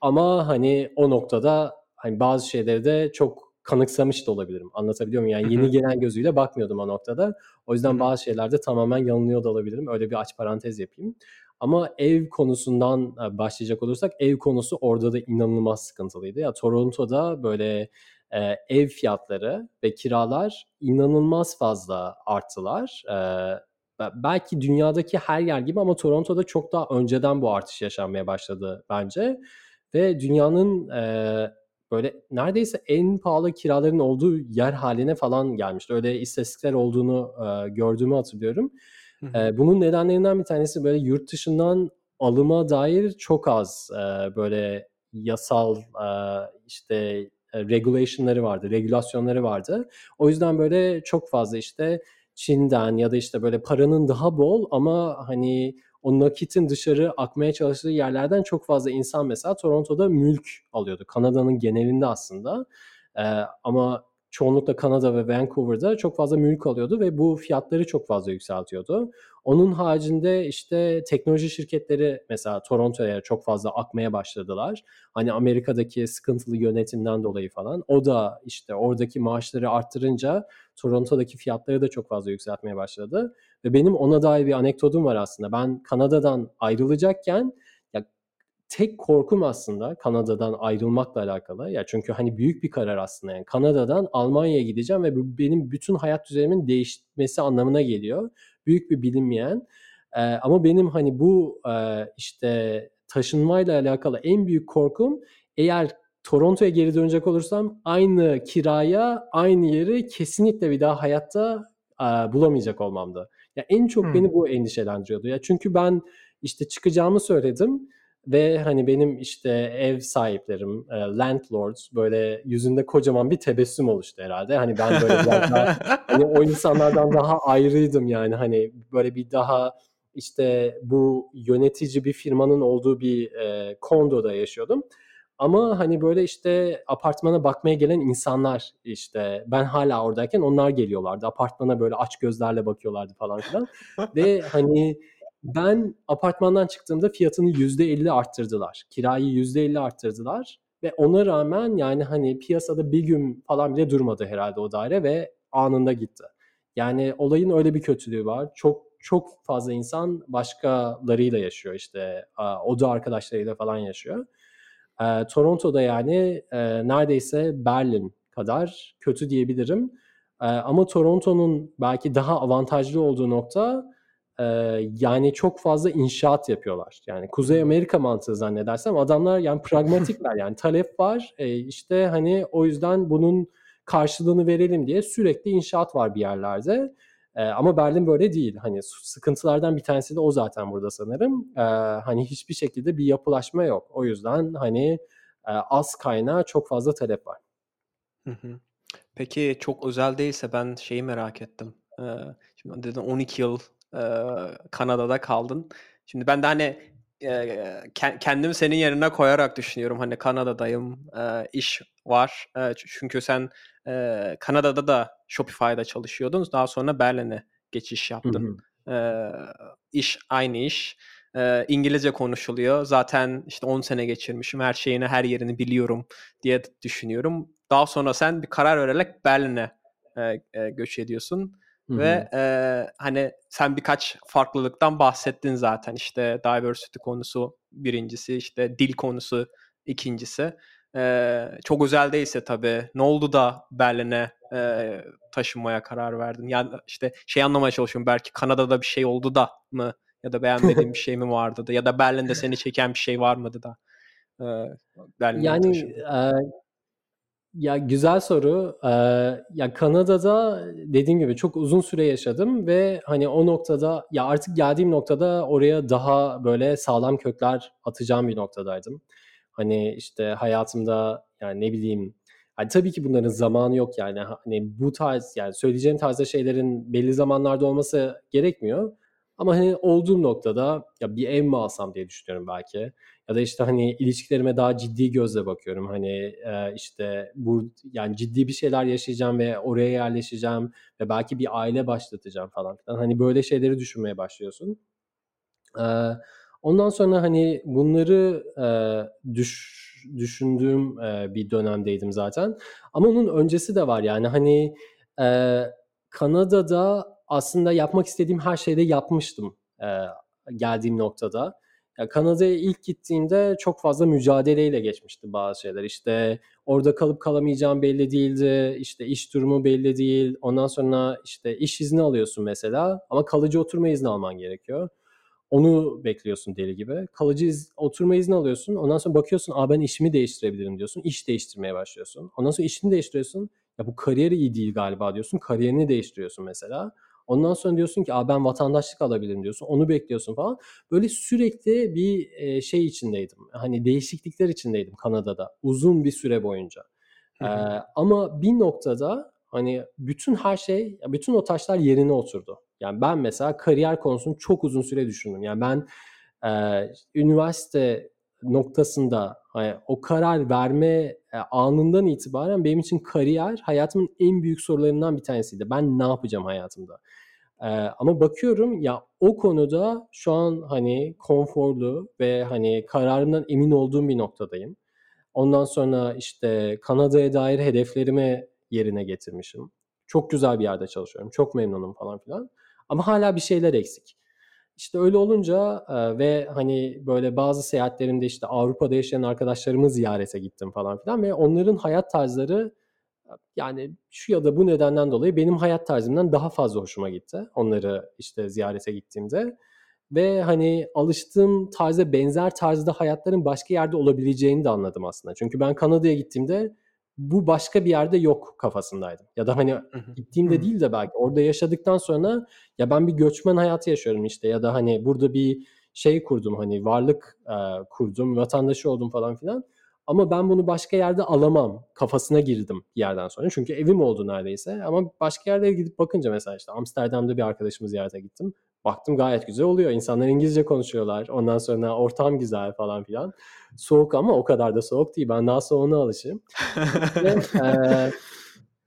Ama hani o noktada hani bazı şeyleri de çok kanıksamış da olabilirim. Anlatabiliyor muyum? Yani yeni gelen gözüyle bakmıyordum o noktada. O yüzden bazı şeylerde tamamen yanılıyor da olabilirim. Öyle bir aç parantez yapayım. Ama ev konusundan, eee, başlayacak olursak ev konusu orada da inanılmaz sıkıntılıydı. Ya Toronto'da böyle, eee, ev fiyatları ve kiralar inanılmaz fazla arttılar. Be belki dünyadaki her yer gibi ama Toronto'da çok daha önceden bu artış yaşanmaya başladı bence ve dünyanın, eee, böyle neredeyse en pahalı kiraların olduğu yer hâline falan gelmişti. Öyle istatistikler olduğunu, eee, gördüğümü hatırlıyorum. Hı hı. Eee, bunun nedenlerinden bir tanesi böyle yurt dışından alıma dair çok az, eee, böyle yasal, eee, işte, regulation'ları vardı, regülasyonları vardı. O yüzden böyle çok fazla işte Çin'den ya da işte böyle paranın daha bol ama hani o nakitin dışarı akmaya çalıştığı yerlerden çok fazla insan mesela Toronto'da mülk alıyordu. Kanada'nın genelinde aslında. Eee, ama çoğunlukla Kanada ve Vancouver'da çok fazla mülk alıyordu ve bu fiyatları çok fazla yükseltiyordu. Onun haricinde işte teknoloji şirketleri mesela Toronto'ya çok fazla akmaya başladılar. Hani Amerika'daki sıkıntılı yönetimden dolayı falan. O da işte oradaki maaşları arttırınca Toronto'daki fiyatları da çok fazla yükseltmeye başladı ve benim ona dair bir anekdotum var aslında. Ben Kanada'dan ayrılacakken tek korkum aslında Kanada'dan ayrılmakla alakalı. Ya çünkü hani büyük bir karar aslında yani. Kanada'dan Almanya'ya gideceğim ve bu benim bütün hayat düzenimin değişmesi anlamına geliyor. Büyük bir bilinmeyen. Eee, ama benim hani bu, eee, işte taşınmayla alakalı en büyük korkum eğer Toronto'ya geri dönecek olursam aynı kiraya, aynı yeri kesinlikle bir daha hayatta, aaa, bulamayacak olmamdı. Ya en çok Hımm. beni bu endişelendiriyordu. Ya çünkü ben işte çıkacağımı söyledim ve hani benim işte ev sahiplerim, eee, landlords böyle yüzünde kocaman bir tebessüm oluştu herhâlde. Hani ben böyle biraz daha hani o insanlardan daha ayrıydım yani hani böyle bir daha işte bu yönetici bir firmanın olduğu bir, eee, kondoda yaşıyordum. Ama hani böyle işte apartmana bakmaya gelen insanlar işte ben hâlâ oradayken onlar geliyorlardı. Apartmana böyle aç gözlerle bakıyorlardı falan filan ve hani ben apartmandan çıktığımda fiyatını %50 arttırdılar. Kirayı %50 arttırdılar ve ona rağmen yani hani piyasada bir gün falan bile durmadı herhâlde o daire ve anında gitti. Yani olayın öyle bir kötülüğü var. Çok çok fazla insan başkalarıyla yaşıyor işte, oda arkadaşlarıyla falan yaşıyor. Eee, Toronto'da yani, eee, neredeyse Berlin kadar kötü diyebilirim. Eee, ama Toronto'nun belki daha avantajlı olduğu nokta, eee, yani çok fazla inşaat yapıyorlar. Yani Kuzey. Amerika mantığı zannedersem adamlar yani pragmatikler yani talep var, eee, işte hani o yüzden bunun karşılığını verelim diye sürekli inşaat var bir yerlerde. Eee, ama Berlin böyle değil. Hani sıkıntılardan bir tanesi de o zaten burada sanırım. Eee, hani hiçbir şekilde bir yapılaşma yok. O yüzden hani, az kaynağa çok fazla talep var. Hı hı. Peki çok özel değilse ben şeyi merak ettim. Eee, şimdi dedin 12 yıl, Kanada'da kaldın. Şimdi ben de hani eee, kendimi senin yerine koyarak düşünüyorum. Hani Kanada'dayım, iş var. Çünkü sen Kanada'da da Shopify'da çalışıyordun. Daha sonra Berlin'e geçiş yaptın. Hı hı. İş aynı iş. İngilizce konuşuluyor. Zaten işte 10 sene geçirmişim. Her şeyini, her yerini biliyorum diye düşünüyorum. Daha sonra sen bir karar vererek Berlin'e göç ediyorsun. Hı-hı. Ve e, hani sen birkaç farklılıktan bahsettin zaten işte diversity konusu birincisi işte dil konusu ikincisi. E, çok özel değilse tabii ne oldu da Berlin'e e, taşınmaya karar verdin? Yani işte şey anlamaya çalışıyorum belki Kanada'da bir şey oldu da mı ya da beğenmediğin bir şey mi vardı da ya da Berlin'de seni çeken bir şey var mıydı da Berlin'e yani e, ya güzel soru. Ee, ya Kanada'da dediğim gibi çok uzun süre yaşadım ve hani o noktada ya artık geldiğim noktada oraya daha böyle sağlam kökler atacağım bir noktadaydım. Hani işte hayatımda yani ne bileyim yani tabii ki bunların zamanı yok yani hani bu tarz yani söyleyeceğim tarzda şeylerin belli zamanlarda olması gerekmiyor. Ama hani olduğum noktada ya bir ev mi alsam diye düşünüyorum belki. Ya da işte hani ilişkilerime daha ciddi gözle bakıyorum. Hani e, işte bu yani ciddi bir şeyler yaşayacağım ve oraya yerleşeceğim ve belki bir aile başlatacağım falan filan. Hani böyle şeyleri düşünmeye başlıyorsun. E, ondan sonra hani bunları e, düş düşündüğüm e, bir dönemdeydim zaten. Ama onun öncesi de var yani hani e, Kanada'da aslında yapmak istediğim her şeyde yapmıştım e, geldiğim noktada. Ya Kanada'ya ilk gittiğimde çok fazla mücadeleyle geçmişti bazı şeyler. İşte orada kalıp kalamayacağım belli değildi. İşte iş durumu belli değil. Ondan sonra işte iş izni alıyorsun mesela ama kalıcı oturma izni alman gerekiyor. Onu bekliyorsun deli gibi. Kalıcı iz, oturma izni alıyorsun. Ondan sonra bakıyorsun, "Aa ben işimi değiştirebilirim." diyorsun. İş değiştirmeye başlıyorsun. Ondan sonra işini değiştiriyorsun. Ya bu kariyer iyi değil galiba diyorsun. Kariyerini değiştiriyorsun mesela. Ondan sonra diyorsun ki ben vatandaşlık alabilirim diyorsun. Onu bekliyorsun falan. Böyle sürekli bir şey içindeydim. Hani değişiklikler içindeydim Kanada'da uzun bir süre boyunca. Ee, ama bir noktada hani bütün her şey, bütün o taşlar yerine oturdu. Yani ben mesela kariyer konusunu çok uzun süre düşündüm. Yani ben e, üniversite noktasında hani o karar verme e, anından itibaren benim için kariyer hayatımın en büyük sorularından bir tanesiydi. Ben ne yapacağım hayatımda? Ee, ama bakıyorum ya o konuda şu an hani konforlu ve hani kararımdan emin olduğum bir noktadayım. Ondan sonra işte Kanada'ya dair hedeflerimi yerine getirmişim. Çok güzel bir yerde çalışıyorum. Çok memnunum falan filan. Ama hala bir şeyler eksik. İşte öyle olunca e, ve hani böyle bazı seyahatlerimde işte Avrupa'da yaşayan arkadaşlarımı ziyarete gittim falan filan ve onların hayat tarzları yani şu ya da bu nedenden dolayı benim hayat tarzımdan daha fazla hoşuma gitti. Onları işte ziyarete gittiğimde ve hani alıştığım tarza benzer tarzda hayatların başka yerde olabileceğini de anladım aslında. Çünkü ben Kanada'ya gittiğimde bu başka bir yerde yok kafasındaydım. Ya da hani gittiğimde değil de belki orada yaşadıktan sonra ya ben bir göçmen hayatı yaşıyorum işte ya da hani burada bir şey kurdum hani varlık e, kurdum, vatandaşı oldum falan filan. Ama ben bunu başka yerde alamam kafasına girdim bir yerden sonra. Çünkü evim oldu neredeyse. Ama başka yerlere gidip bakınca mesela işte Amsterdam'da bir arkadaşımı ziyarete gittim. Baktım gayet güzel oluyor. İnsanlar İngilizce konuşuyorlar. Ondan sonra ortam güzel falan filan. Soğuk ama o kadar da soğuk değil. Ben daha soğuğuna alışayım. Ve, e,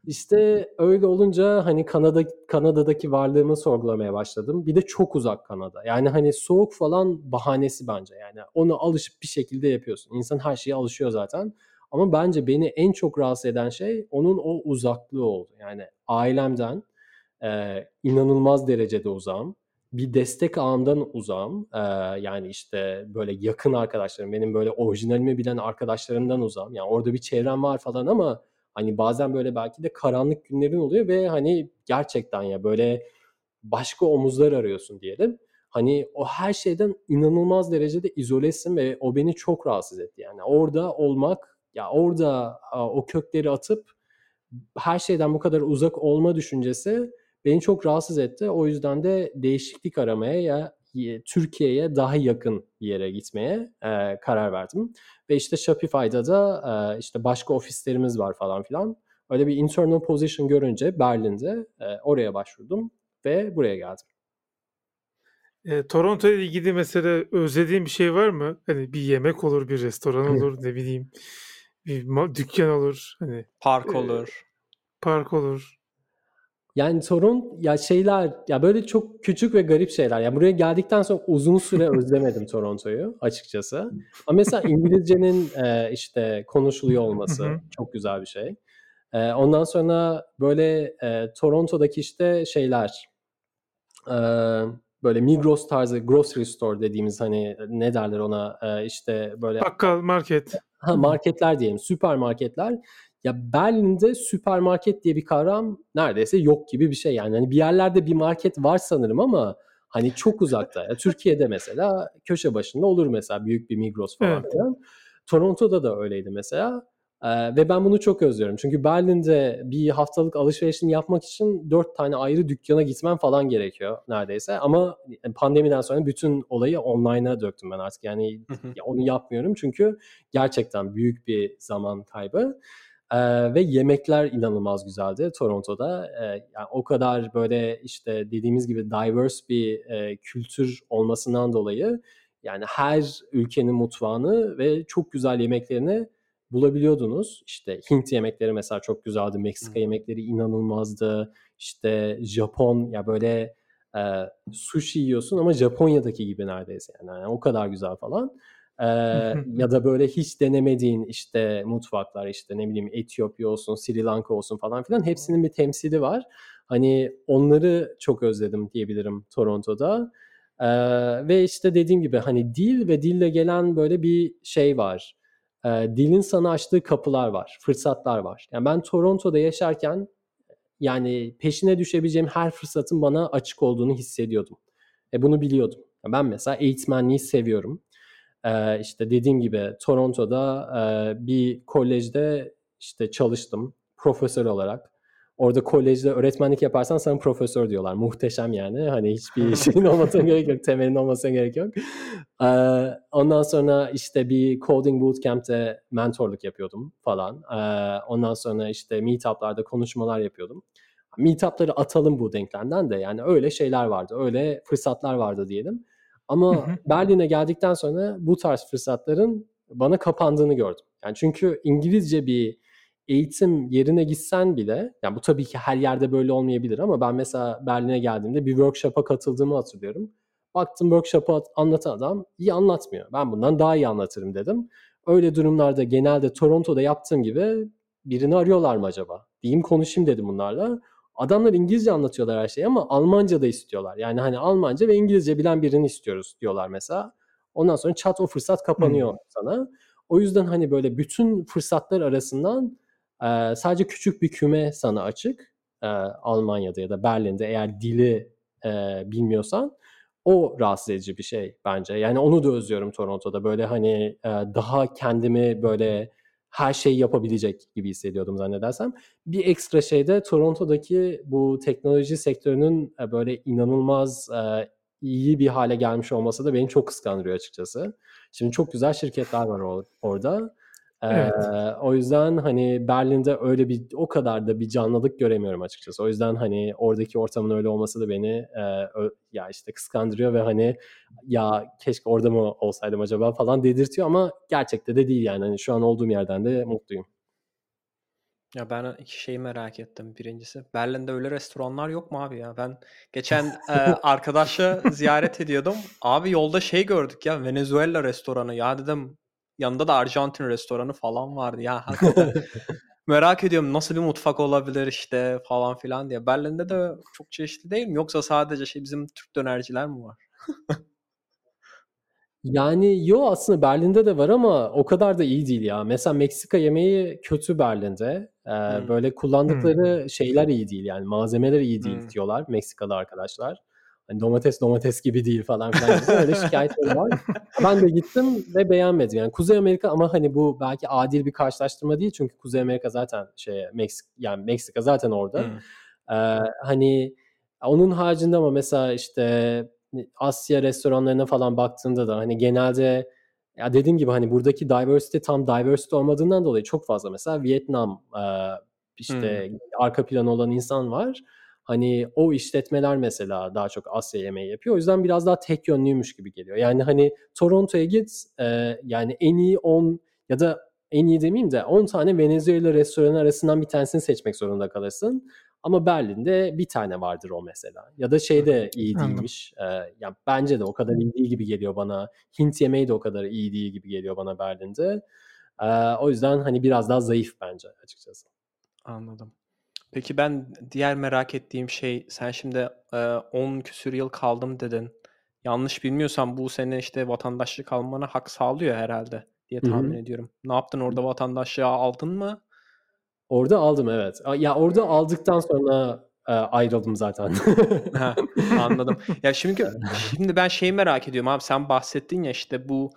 işte öyle olunca hani Kanada Kanada'daki varlığımı sorgulamaya başladım. Bir de çok uzak Kanada. Yani hani soğuk falan bahanesi bence. Yani onu alışıp bir şekilde yapıyorsun. İnsan her şeye alışıyor zaten. Ama bence beni en çok rahatsız eden şey onun o uzaklığı oldu. Yani ailemden e, inanılmaz derecede uzağım. Bir destek ağımdan uzağım. E, yani işte böyle yakın arkadaşlarım, benim böyle orijinalimi bilen arkadaşlarımdan uzağım. Yani orada bir çevrem var falan ama Hani bazen böyle belki de karanlık günlerin oluyor ve hani gerçekten ya böyle başka omuzlar arıyorsun diyelim. Hani o her şeyden inanılmaz derecede izolesin ve o beni çok rahatsız etti. Yani orada olmak, ya orada o kökleri atıp her şeyden bu kadar uzak olma düşüncesi beni çok rahatsız etti. O yüzden de değişiklik aramaya ya Türkiye'ye daha yakın bir yere gitmeye e, karar verdim. Ve işte Shopify'da da e, işte başka ofislerimiz var falan filan. Öyle bir internal position görünce Berlin'de e, oraya başvurdum ve buraya geldim. Eee, Toronto ile ilgili mesela özlediğin bir şey var mı? Hani bir yemek olur, bir restoran olur, ne bileyim, bir ma dükkân olur, hani, Park eee, olur. park olur. Yani Toron ya şeyler ya böyle çok küçük ve garip şeyler. Ya buraya geldikten sonra uzun süre özlemedim Toronto'yu açıkçası. Ama mesela İngilizcenin e, işte konuşuluyor olması çok güzel bir şey. E, ondan sonra böyle e, Toronto'daki işte şeyler e, böyle Migros tarzı grocery store dediğimiz hani ne derler ona e, işte böyle Bakkal, market. Ha, marketler diyelim, süpermarketler. Ya Berlin'de süpermarket diye bir kavram neredeyse yok gibi bir şey. Yani hani bir yerlerde bir market var sanırım ama hani çok uzakta. Ya Türkiye'de mesela köşe başında olur mesela büyük bir Migros falan Evet. filan. Toronto'da da öyleydi mesela. Ee, ve ben bunu çok özlüyorum. Çünkü Berlin'de bir haftalık alışverişini yapmak için dört tane ayrı dükkana gitmem falan gerekiyor neredeyse. Ama pandemiden sonra bütün olayı online'a döktüm ben artık. Yani ya onu yapmıyorum çünkü gerçekten büyük bir zaman kaybı. Ee, ve yemekler inanılmaz güzeldi Toronto'da. Ee, yani o kadar böyle işte dediğimiz gibi diverse bir e, kültür olmasından dolayı yani her ülkenin mutfağını ve çok güzel yemeklerini bulabiliyordunuz. İşte Hint yemekleri mesela çok güzeldi. Meksika Hı. yemekleri inanılmazdı. İşte Japon ya böyle e, sushi yiyorsun ama Japonya'daki gibi neredeyse yani. Yani o kadar güzel falan. Ee, ya da böyle hiç denemediğin işte mutfaklar işte ne bileyim Etiyopya olsun, Sri Lanka olsun falan filan hepsinin bir temsili var. Hani onları çok özledim diyebilirim Toronto'da. Ee, ve işte dediğim gibi hani dil ve dille gelen böyle bir şey var. Ee, dilin sana açtığı kapılar var, fırsatlar var. Yani ben Toronto'da yaşarken yani peşine düşebileceğim her fırsatın bana açık olduğunu hissediyordum. E bunu biliyordum. Ben mesela eğitmenliği seviyorum. Ee, işte dediğim gibi Toronto'da e, bir kolejde işte çalıştım profesör olarak. Orada kolejde öğretmenlik yaparsan sana profesör diyorlar. Muhteşem yani. Hani hiçbir şeyin olmasına gerek yok. Temelin olmasına gerek yok. Ee, ondan sonra işte bir coding bootcamp'te mentorluk yapıyordum falan. Ee, ondan sonra işte meetup'larda konuşmalar yapıyordum. Meetup'ları atalım bu denklemden de yani öyle şeyler vardı. Öyle fırsatlar vardı diyelim. Ama Berlin'e geldikten sonra bu tarz fırsatların bana kapandığını gördüm. Yani çünkü İngilizce bir eğitim yerine gitsen bile, yani bu tabii ki her yerde böyle olmayabilir ama ben mesela Berlin'e geldiğimde bir workshop'a katıldığımı hatırlıyorum. Baktım workshop'ı anlatan adam iyi anlatmıyor. Ben bundan daha iyi anlatırım dedim. Öyle durumlarda genelde Toronto'da yaptığım gibi birini arıyorlar mı acaba? Diyeyim konuşayım dedim bunlarla. Adamlar İngilizce anlatıyorlar her şeyi ama Almanca da istiyorlar. Yani hani Almanca ve İngilizce bilen birini istiyoruz diyorlar mesela. Ondan sonra çat o fırsat kapanıyor Hmm. sana. O yüzden hani böyle bütün fırsatlar arasından e, sadece küçük bir küme sana açık. E, Almanya'da ya da Berlin'de eğer dili e, bilmiyorsan o rahatsız edici bir şey bence. Yani onu da özlüyorum Toronto'da. Böyle hani e, daha kendimi böyle her şeyi yapabilecek gibi hissediyordum zannedersem. Bir ekstra şey de Toronto'daki bu teknoloji sektörünün e, böyle inanılmaz e, iyi bir hale gelmiş olması da beni çok kıskandırıyor açıkçası. Şimdi çok güzel şirketler var or- Ee, Evet. o yüzden hani Berlin'de öyle bir o kadar da bir canlılık göremiyorum açıkçası. O yüzden hani oradaki ortamın öyle olması da beni e, ö- ya işte kıskandırıyor ve hani ya keşke orada mı olsaydım acaba falan dedirtiyor ama gerçekte de değil yani. Hani şu an olduğum yerden de mutluyum. Ya ben iki şeyi merak ettim. Birincisi Berlin'de öyle restoranlar yok mu abi ya? Ben geçen e, arkadaşla ziyaret ediyordum. Abi yolda şey gördük ya Venezuela restoranı. Ya dedim yanında da Arjantin restoranı falan vardı. Ya hakikaten merak ediyorum nasıl bir mutfak olabilir işte falan filan diye. Berlin'de de çok çeşitli değil mi? Yoksa sadece şey bizim Türk dönerciler mi var? Yani yo aslında Berlin'de de var ama o kadar da iyi değil ya. Mesela Meksika yemeği kötü Berlin'de. Ee, Hmm. böyle kullandıkları şeyler iyi değil yani malzemeler iyi değil Hmm. diyorlar Meksikalı arkadaşlar. Hani domates domates gibi değil falan filan öyle şikayetleri var. Ben de gittim ve beğenmedim. Yani Kuzey Amerika ama hani bu belki adil bir karşılaştırma değil çünkü Kuzey Amerika zaten şey Meksika yani Meksika zaten orada. Hmm. Ee, hani onun haricinde ama mesela işte Asya restoranlarına falan baktığında da hani genelde ya dediğim gibi hani buradaki diversity tam diversity olmadığından dolayı çok fazla mesela Vietnam e, işte arka planı olan insan var. Hani o işletmeler mesela daha çok Asya yemeği yapıyor. O yüzden biraz daha tek yönlüymüş gibi geliyor. Yani hani Toronto'ya git e, yani en iyi 10 ya da en iyi demeyeyim de 10 tane Venezuela restoranı arasından bir tanesini seçmek zorunda kalırsın. Ama Berlin'de bir tane vardır o mesela. Ya da şey de iyi değilmiş. Ee, yani bence de o kadar iyi değil gibi geliyor bana. Hint yemeği de o kadar iyi değil gibi geliyor bana Berlin'de. Ee, o yüzden hani biraz daha zayıf bence açıkçası. Anladım. Peki ben diğer merak ettiğim şey sen şimdi e, 10 küsür yıl kaldım dedin. Yanlış bilmiyorsam bu sene işte vatandaşlık almana hak sağlıyor herhalde diye tahmin Hı-hı. ediyorum. Ne yaptın orada vatandaşlığı aldın mı? Orada aldım evet. Ya orada aldıktan sonra e, ayrıldım zaten. ha, anladım. Ya şimdi şimdi ben şeyi merak ediyorum abi sen bahsettin ya işte bu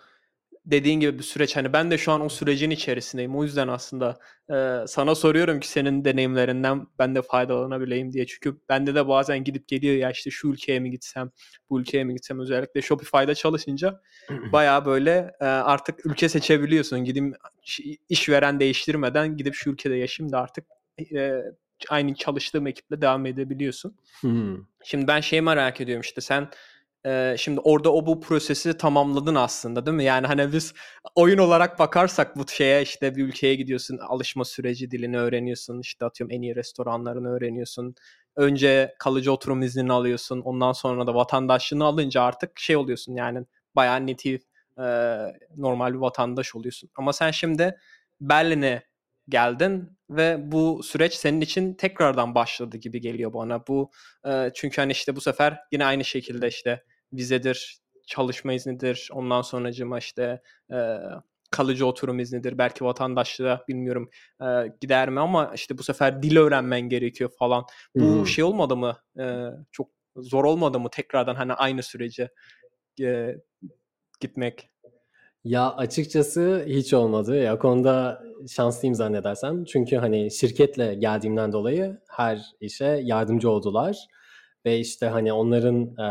dediğin gibi bir süreç. Hani ben de şu an o sürecin içerisindeyim. O yüzden aslında e, sana soruyorum ki senin deneyimlerinden ben de faydalanabileyim diye. Çünkü bende de bazen gidip geliyor ya işte şu ülkeye mi gitsem, bu ülkeye mi gitsem özellikle Shopify'da çalışınca baya böyle e, artık ülke seçebiliyorsun. Gidip işveren değiştirmeden gidip şu ülkede yaşayayım da artık e, aynı çalıştığım ekiple devam edebiliyorsun. Hmm. Şimdi ben şeyi merak ediyorum işte sen Şimdi orada o bu prosesi tamamladın aslında değil mi? Yani hani biz oyun olarak bakarsak bu şeye işte bir ülkeye gidiyorsun, alışma süreci, dilini öğreniyorsun, işte atıyorum en iyi restoranlarını öğreniyorsun. Önce kalıcı oturum iznini alıyorsun. Ondan sonra da vatandaşlığını alınca artık şey oluyorsun yani bayağı native eee, normal bir vatandaş oluyorsun. Ama sen şimdi Berlin'e geldin ve bu süreç senin için tekrardan başladı gibi geliyor bana. Bu e, çünkü hani işte bu sefer yine aynı şekilde işte vizedir, çalışma iznidir, ondan sonracıma işte e, kalıcı oturum iznidir, belki vatandaşlığa bilmiyorum e, gider mi ama işte bu sefer dil öğrenmen gerekiyor falan. Bu hmm. şey olmadı mı? E, çok zor olmadı mı tekrardan hani aynı sürece e, gitmek? Ya açıkçası hiç olmadı. Ya konuda şanslıyım zannedersem. Çünkü hani şirketle geldiğimden dolayı her işe yardımcı oldular. Ve işte hani onların e,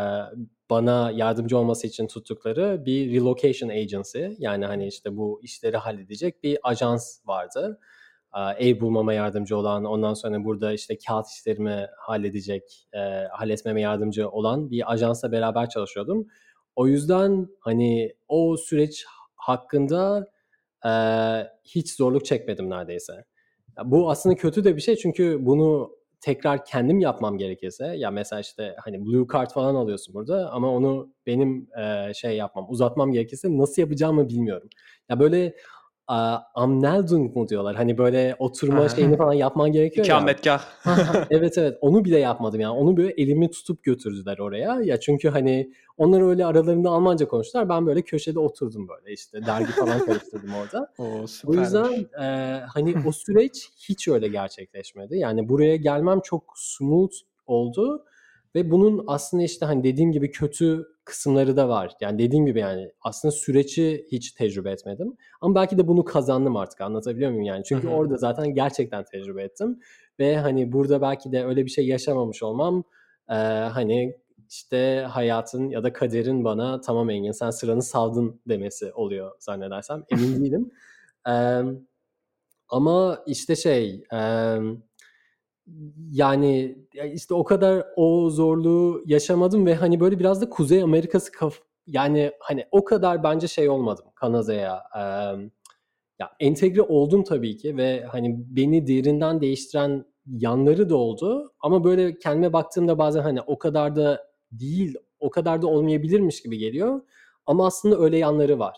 bana yardımcı olması için tuttukları bir relocation agency yani hani işte bu işleri halledecek bir ajans vardı. Ev bulmama yardımcı olan, ondan sonra burada işte kağıt işlerimi halledecek, e, halletmeme yardımcı olan bir ajansla beraber çalışıyordum. O yüzden hani o süreç hakkında e, hiç zorluk çekmedim neredeyse. Bu aslında kötü de bir şey çünkü bunu tekrar kendim yapmam gerekirse ya mesela işte hani blue card falan alıyorsun burada ama onu benim e, şey yapmam uzatmam gerekirse nasıl yapacağımı bilmiyorum. Ya böyle Amneldung mu diyorlar? Hani böyle oturma şeyini falan yapman gerekiyor ya. İkametgah. evet evet onu bile yapmadım yani. Onu böyle elimi tutup götürdüler oraya. Ya çünkü hani onlar öyle aralarında Almanca konuştular. Ben böyle köşede oturdum böyle işte dergi falan karıştırdım orada. Oo, o yüzden e, hani o süreç hiç öyle gerçekleşmedi. Yani buraya gelmem çok smooth oldu. Ve bunun aslında işte hani dediğim gibi kötü kısımları da var. Yani dediğim gibi yani aslında süreci hiç tecrübe etmedim. Ama belki de bunu kazandım artık anlatabiliyor muyum yani? Çünkü orada zaten gerçekten tecrübe ettim. Ve hani burada belki de öyle bir şey yaşamamış olmam e, hani işte hayatın ya da kaderin bana tamam Engin sen sıranı saldın demesi oluyor zannedersem. Emin değilim. E, ama işte şey... E, yani işte o kadar o zorluğu yaşamadım ve hani böyle biraz da Kuzey Amerika'sı kaf yani hani o kadar bence şey olmadım Kanada'ya. Ee, ya entegre oldum tabii ki ve hani beni derinden değiştiren yanları da oldu ama böyle kendime baktığımda bazen hani o kadar da değil, o kadar da olmayabilirmiş gibi geliyor. Ama aslında öyle yanları var.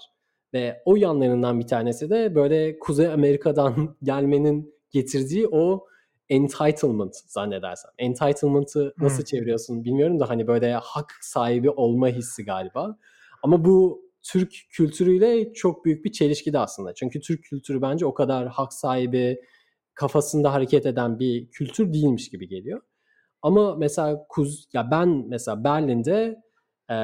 Ve o yanlarından bir tanesi de böyle Kuzey Amerika'dan gelmenin getirdiği o entitlement zannedersem. Entitlement'ı nasıl hmm. çeviriyorsun bilmiyorum da hani böyle hak sahibi olma hissi galiba. Ama bu Türk kültürüyle çok büyük bir çelişki de aslında. Çünkü Türk kültürü bence o kadar hak sahibi, kafasında hareket eden bir kültür değilmiş gibi geliyor. Ama mesela kuz ya ben mesela Berlin'de e,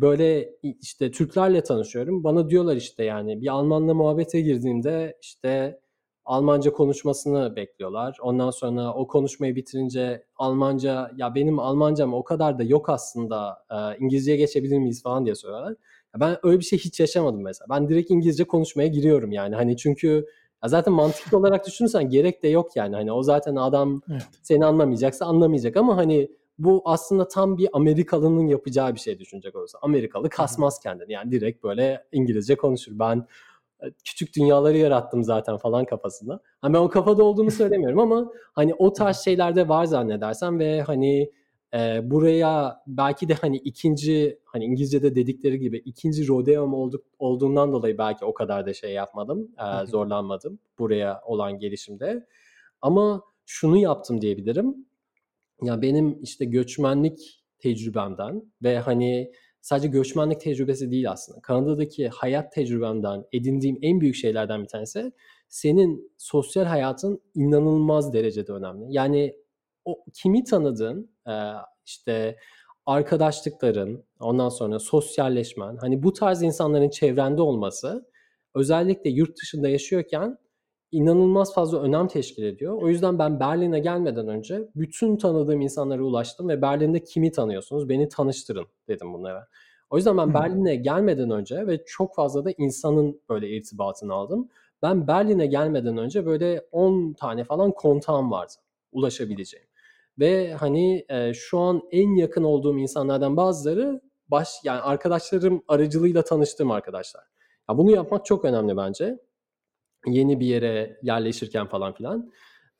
böyle işte Türklerle tanışıyorum. Bana diyorlar işte yani bir Almanla muhabbete girdiğimde işte Almanca konuşmasını bekliyorlar. Ondan sonra o konuşmayı bitirince Almanca ya benim Almancam o kadar da yok aslında e, İngilizceye geçebilir miyiz falan diye soruyorlar. Ya ben öyle bir şey hiç yaşamadım mesela. Ben direkt İngilizce konuşmaya giriyorum yani hani çünkü Ya zaten mantıklı olarak düşünürsen gerek de yok yani. Hani o zaten adam Evet. seni anlamayacaksa anlamayacak ama hani bu aslında tam bir Amerikalının yapacağı bir şey düşünecek olursa. Amerikalı kasmaz kendini. Yani direkt böyle İngilizce konuşur. Ben küçük dünyaları yarattım zaten falan kafasında. Hani ben o kafada olduğunu söylemiyorum ama hani o tarz şeylerde var zannedersem ve hani e, buraya belki de hani ikinci hani İngilizce'de dedikleri gibi ikinci rodeom olduk, olduğundan dolayı belki o kadar da şey yapmadım, e, zorlanmadım buraya olan gelişimde. Ama şunu yaptım diyebilirim. Ya benim işte göçmenlik tecrübemden ve hani sadece göçmenlik tecrübesi değil aslında. Kanada'daki hayat tecrübemden edindiğim en büyük şeylerden bir tanesi senin sosyal hayatın inanılmaz derecede önemli. Yani o kimi tanıdığın e, işte arkadaşlıkların ondan sonra sosyalleşmen hani bu tarz insanların çevrende olması özellikle yurt dışında yaşıyorken inanılmaz fazla önem teşkil ediyor. O yüzden ben Berlin'e gelmeden önce bütün tanıdığım insanlara ulaştım ve Berlin'de kimi tanıyorsunuz? Beni tanıştırın dedim bunlara. O yüzden ben Berlin'e gelmeden önce ve çok fazla da insanın böyle irtibatını aldım. Ben Berlin'e gelmeden önce böyle 10 tane falan kontağım vardı ulaşabileceğim. Ve hani e, şu an en yakın olduğum insanlardan bazıları baş yani arkadaşlarım aracılığıyla tanıştığım arkadaşlar. Ya bunu yapmak çok önemli bence yeni bir yere yerleşirken falan filan.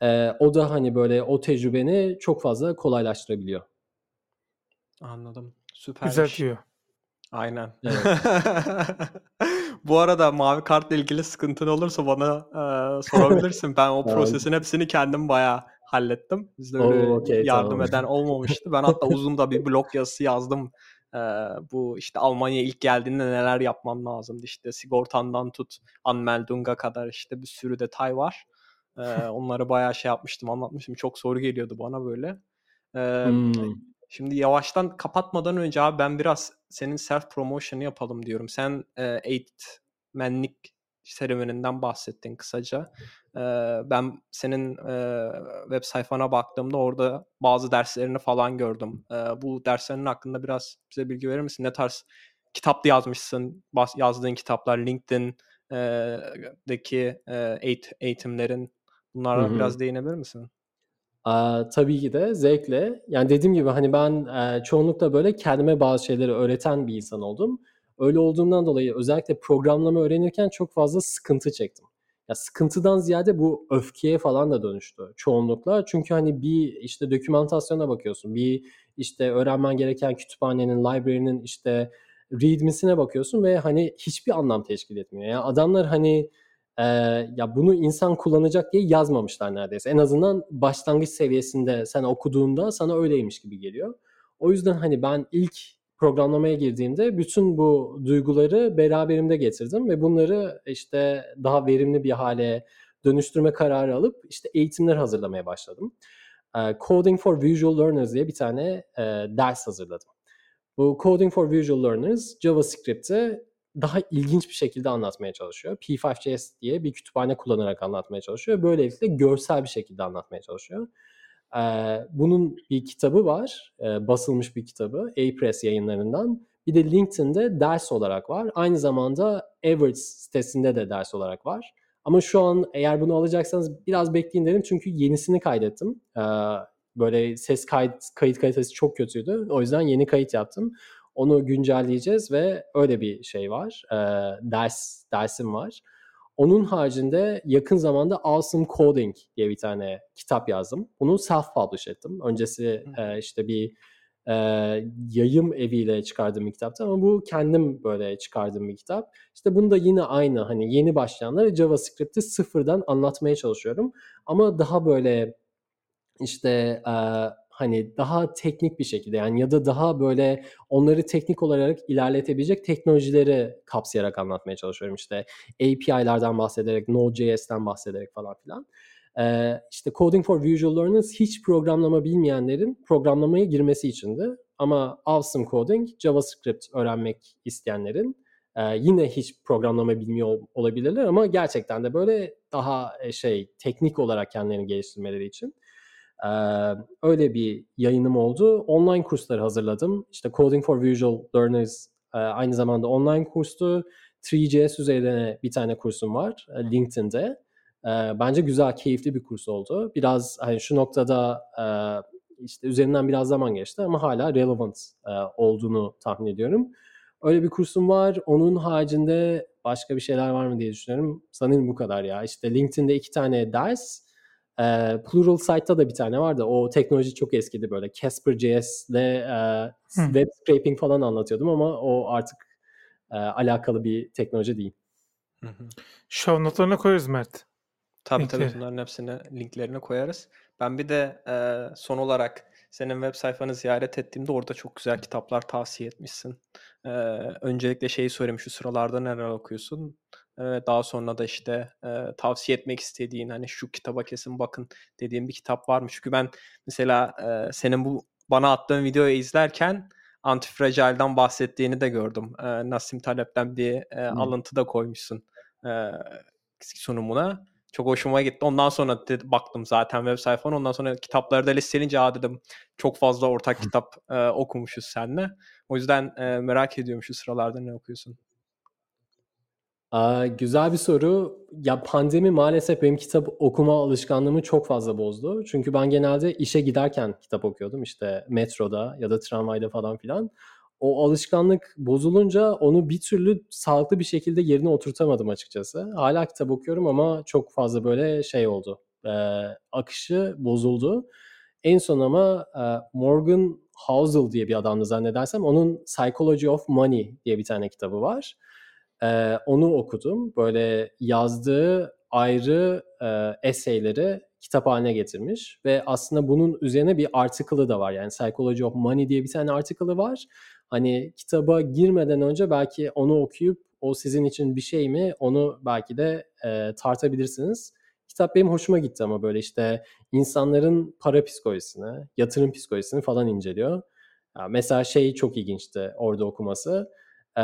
Ee, o da hani böyle o tecrübeni çok fazla kolaylaştırabiliyor. Anladım. Süpermiş. Güzel diyor. Aynen. Evet. Bu arada mavi kartla ilgili sıkıntın olursa bana e, sorabilirsin. Ben o prosesin hepsini kendim bayağı hallettim. Bizde öyle Oo, okey, yardım tamam. eden olmamıştı. Ben hatta uzun da bir blog yazısı yazdım. E, bu işte Almanya'ya ilk geldiğinde neler yapmam lazımdı. İşte sigortandan tut Anmeldung'a kadar işte bir sürü detay var. E, onları bayağı şey yapmıştım, anlatmıştım. Çok soru geliyordu bana böyle. E, Hmm. Şimdi yavaştan kapatmadan önce abi ben biraz senin self promotion'ı yapalım diyorum. Sen e, eğitmenlik serüveninden bahsettin kısaca. E, ben senin e, web sayfana baktığımda orada bazı derslerini falan gördüm. E, bu derslerin hakkında biraz bize bilgi verir misin? Ne tarz kitap da yazmışsın? Yazdığın kitaplar LinkedIn'deki eğit- eğitimlerin bunlara Hı hı. biraz değinebilir misin? Aa, tabii ki de zevkle. Yani dediğim gibi hani ben e, çoğunlukla böyle kendime bazı şeyleri öğreten bir insan oldum. Öyle olduğundan dolayı özellikle programlama öğrenirken çok fazla sıkıntı çektim. Ya sıkıntıdan ziyade bu öfkeye falan da dönüştü çoğunlukla. Çünkü hani bir işte dokümantasyona bakıyorsun. Bir işte öğrenmen gereken kütüphanenin, library'nin işte readme'sine bakıyorsun ve hani hiçbir anlam teşkil etmiyor. Yani adamlar hani ee, ya bunu insan kullanacak diye yazmamışlar neredeyse. En azından başlangıç seviyesinde sen okuduğunda sana öyleymiş gibi geliyor. O yüzden hani ben ilk programlamaya girdiğimde bütün bu duyguları beraberimde getirdim ve bunları işte daha verimli bir hale dönüştürme kararı alıp işte eğitimler hazırlamaya başladım. Coding for Visual Learners diye bir tane ders hazırladım. Bu Coding for Visual Learners JavaScript'i daha ilginç bir şekilde anlatmaya çalışıyor. P5.js diye bir kütüphane kullanarak anlatmaya çalışıyor. Böylelikle görsel bir şekilde anlatmaya çalışıyor. Ee, bunun bir kitabı var. e, basılmış bir kitabı. A-Press yayınlarından. Bir de LinkedIn'de ders olarak var. Aynı zamanda Everest sitesinde de ders olarak var. Ama şu an eğer bunu alacaksanız biraz bekleyin dedim. Çünkü yenisini kaydettim. Ee, böyle ses kayıt, kayıt kalitesi çok kötüydü. O yüzden yeni kayıt yaptım. Onu güncelleyeceğiz ve öyle bir şey var. E, ders dersim var. Onun haricinde yakın zamanda Awesome Coding diye bir tane kitap yazdım. Bunu self-publish ettim. Öncesi e, işte bir e, yayım eviyle çıkardığım bir kitaptı ama bu kendim böyle çıkardığım bir kitap. İşte bunu da yine aynı hani yeni başlayanlara JavaScript'i sıfırdan anlatmaya çalışıyorum. Ama daha böyle işte e, hani daha teknik bir şekilde yani ya da daha böyle onları teknik olarak ilerletebilecek teknolojileri kapsayarak anlatmaya çalışıyorum. İşte API'lardan bahsederek, Node.js'ten bahsederek falan filan. Ee, işte Coding for Visual Learners hiç programlama bilmeyenlerin programlamaya girmesi içindi. Ama Awesome Coding, JavaScript öğrenmek isteyenlerin e, yine hiç programlama bilmiyor olabilirler ama gerçekten de böyle daha şey teknik olarak kendilerini geliştirmeleri için. Ee, öyle bir yayınım oldu. Online kursları hazırladım. İşte Coding for Visual Learners e, aynı zamanda online kurstu. 3JS üzerine bir tane kursum var e, LinkedIn'de. E, bence güzel, keyifli bir kurs oldu. Biraz hani şu noktada e, işte üzerinden biraz zaman geçti ama hala relevant e, olduğunu tahmin ediyorum. Öyle bir kursum var. Onun haricinde başka bir şeyler var mı diye düşünüyorum. Sanırım bu kadar ya. İşte LinkedIn'de iki tane ders. E, Plural Site'da da bir tane vardı. O teknoloji çok eskidi böyle. Casper.js'le e, web scraping falan anlatıyordum ama o artık e, alakalı bir teknoloji değil. Hı hı. Show notlarına koyarız Mert. Tabii Linkleri. tabii bunların hepsini linklerini koyarız. Ben bir de e, son olarak senin web sayfanı ziyaret ettiğimde orada çok güzel kitaplar tavsiye etmişsin. E, öncelikle şeyi sorayım şu sıralarda neler okuyorsun? Daha sonra da işte e, tavsiye etmek istediğin hani şu kitaba kesin bakın dediğim bir kitap var mı? Çünkü ben mesela e, senin bu bana attığın videoyu izlerken Antifragile'dan bahsettiğini de gördüm. E, Nassim Talep'ten bir e, hmm. alıntı da koymuşsun e, sunumuna. Çok hoşuma gitti. Ondan sonra de, baktım zaten web sayfana. Ondan sonra kitapları da listeleyince aa dedim çok fazla ortak kitap e, okumuşuz seninle. O yüzden e, merak ediyorum şu sıralarda ne okuyorsun? Güzel bir soru. Ya pandemi maalesef benim kitap okuma alışkanlığımı çok fazla bozdu. Çünkü ben genelde işe giderken kitap okuyordum. İşte metroda ya da tramvayda falan filan o alışkanlık bozulunca onu bir türlü sağlıklı bir şekilde yerine oturtamadım açıkçası. Hala kitap okuyorum ama çok fazla böyle şey oldu. E, akışı bozuldu. En son ama e, Morgan Housel diye bir adamdı zannedersem onun Psychology of Money diye bir tane kitabı var. E, onu okudum. Böyle yazdığı ayrı e, essayleri kitap haline getirmiş ve aslında bunun üzerine bir article'ı da var. Yani Psychology of Money diye bir tane article'ı var Hani kitaba girmeden önce belki onu okuyup o sizin için bir şey mi onu belki de e, tartabilirsiniz. Kitap benim hoşuma gitti ama böyle işte insanların para psikolojisini, yatırım psikolojisini falan inceliyor. Ya mesela şey çok ilginçti orada okuması. Ee,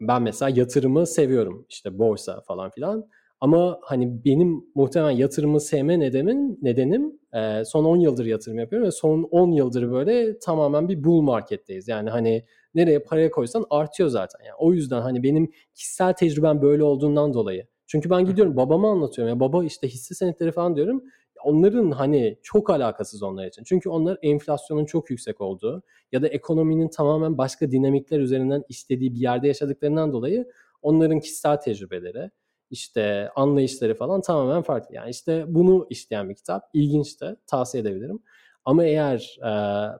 ben mesela yatırımı seviyorum işte borsa falan filan. Ama hani benim muhtemelen yatırımı sevme nedenim, nedenim e, son 10 yıldır yatırım yapıyorum ve son 10 yıldır böyle tamamen bir bull marketteyiz. Yani hani nereye paraya koysan artıyor zaten. Yani o yüzden hani benim kişisel tecrübem böyle olduğundan dolayı. Çünkü ben gidiyorum babama anlatıyorum. Ya baba işte hisse senetleri falan diyorum. Onların hani çok alakasız onlar için. Çünkü onlar enflasyonun çok yüksek olduğu ya da ekonominin tamamen başka dinamikler üzerinden istediği bir yerde yaşadıklarından dolayı onların kişisel tecrübeleri işte anlayışları falan tamamen farklı. Yani işte bunu isteyen bir kitap. İlginç de tavsiye edebilirim. Ama eğer e,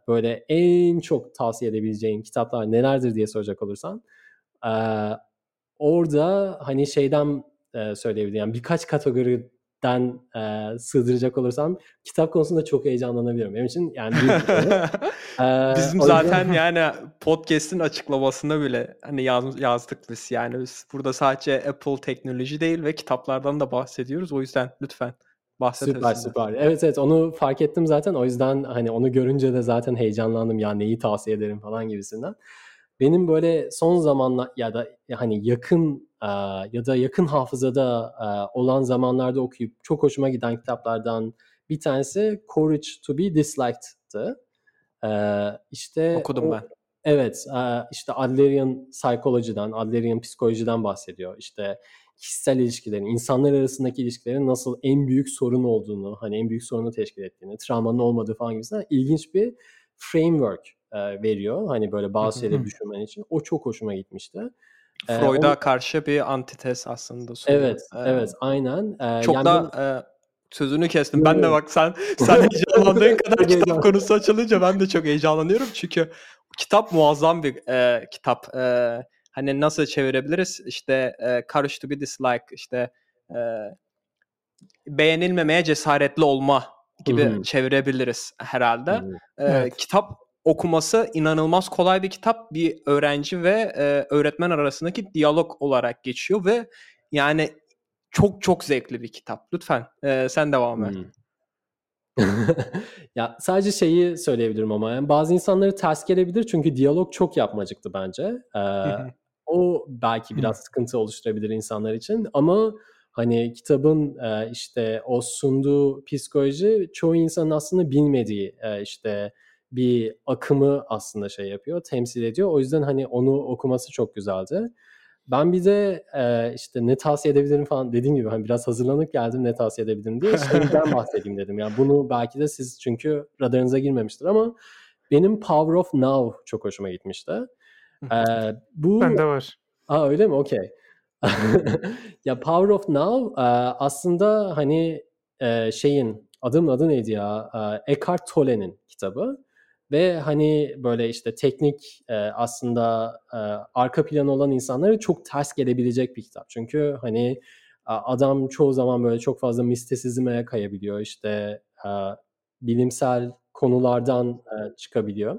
böyle en çok tavsiye edebileceğin kitaplar nelerdir diye soracak olursan e, orada hani şeyden e, söyleyebilirim. Yani birkaç kategoriden e, sığdıracak olursam kitap konusunda çok heyecanlanabilirim. Benim için yani ee, Bizim zaten yüzden... yani podcast'in açıklamasında bile hani yaz, yazdık biz yani biz burada sadece Apple teknoloji değil ve kitaplardan da bahsediyoruz. O yüzden lütfen bahset. Süper süper. Evet evet onu fark ettim zaten. O yüzden hani onu görünce de zaten heyecanlandım ya neyi tavsiye ederim falan gibisinden. Benim böyle son zamanlar ya da hani yakın ya da yakın hafızada olan zamanlarda okuyup çok hoşuma giden kitaplardan bir tanesi Courage to be Disliked'tı. İşte okudum o, ben. Evet, işte Adlerian Psychology'den, Adlerian psikolojiden bahsediyor. İşte kişisel ilişkilerin, insanlar arasındaki ilişkilerin nasıl en büyük sorun olduğunu, hani en büyük sorunu teşkil ettiğini, travmanın olmadığı falan gibisinden ilginç bir framework veriyor. Hani böyle bazı şeyleri düşünmen için. O çok hoşuma gitmişti. Freud'a ee, karşı bir antites aslında. Sunuyor. Evet, ee, evet, aynen. Ee, çok yani da benim sözünü kestim. Ben de bak sen sen heyecanlandığın kadar kitap konusu açılınca ben de çok heyecanlanıyorum. Çünkü kitap muazzam bir e, kitap. E, hani nasıl çevirebiliriz? İşte e, Courage to be disliked, işte e, beğenilmemeye cesaretli olma gibi Hı-hı. çevirebiliriz herhalde. E, evet. Kitap okuması inanılmaz kolay bir kitap. Bir öğrenci ve e, öğretmen arasındaki diyalog olarak geçiyor ve yani çok çok zevkli bir kitap. Lütfen e, sen devam et. Hmm. ya sadece şeyi söyleyebilirim ama yani bazı insanları ters gelebilir çünkü diyalog çok yapmacıktı bence. Ee, o belki biraz sıkıntı oluşturabilir insanlar için ama hani kitabın e, işte o sunduğu psikoloji çoğu insanın aslında bilmediği e, işte bir akımı aslında şey yapıyor, temsil ediyor. O yüzden hani onu okuması çok güzeldi. ben bir de e, işte ne tavsiye edebilirim falan dediğim gibi hani biraz hazırlanıp geldim ne tavsiye edebilirim diye şeyden bahsedeyim dedim. Yani bunu belki de siz çünkü radarınıza girmemiştir ama benim Power of Now çok hoşuma gitmişti. E, bu Bende var. Aa öyle mi? Okey. ya Power of Now e, aslında hani e, şeyin adının adı neydi ya? E, Eckhart Tolle'nin kitabı. Ve hani böyle işte teknik e, aslında e, arka planı olan insanları çok ters gelebilecek bir kitap. Çünkü hani adam çoğu zaman böyle çok fazla mistisizme kayabiliyor. İşte e, bilimsel konulardan e, çıkabiliyor.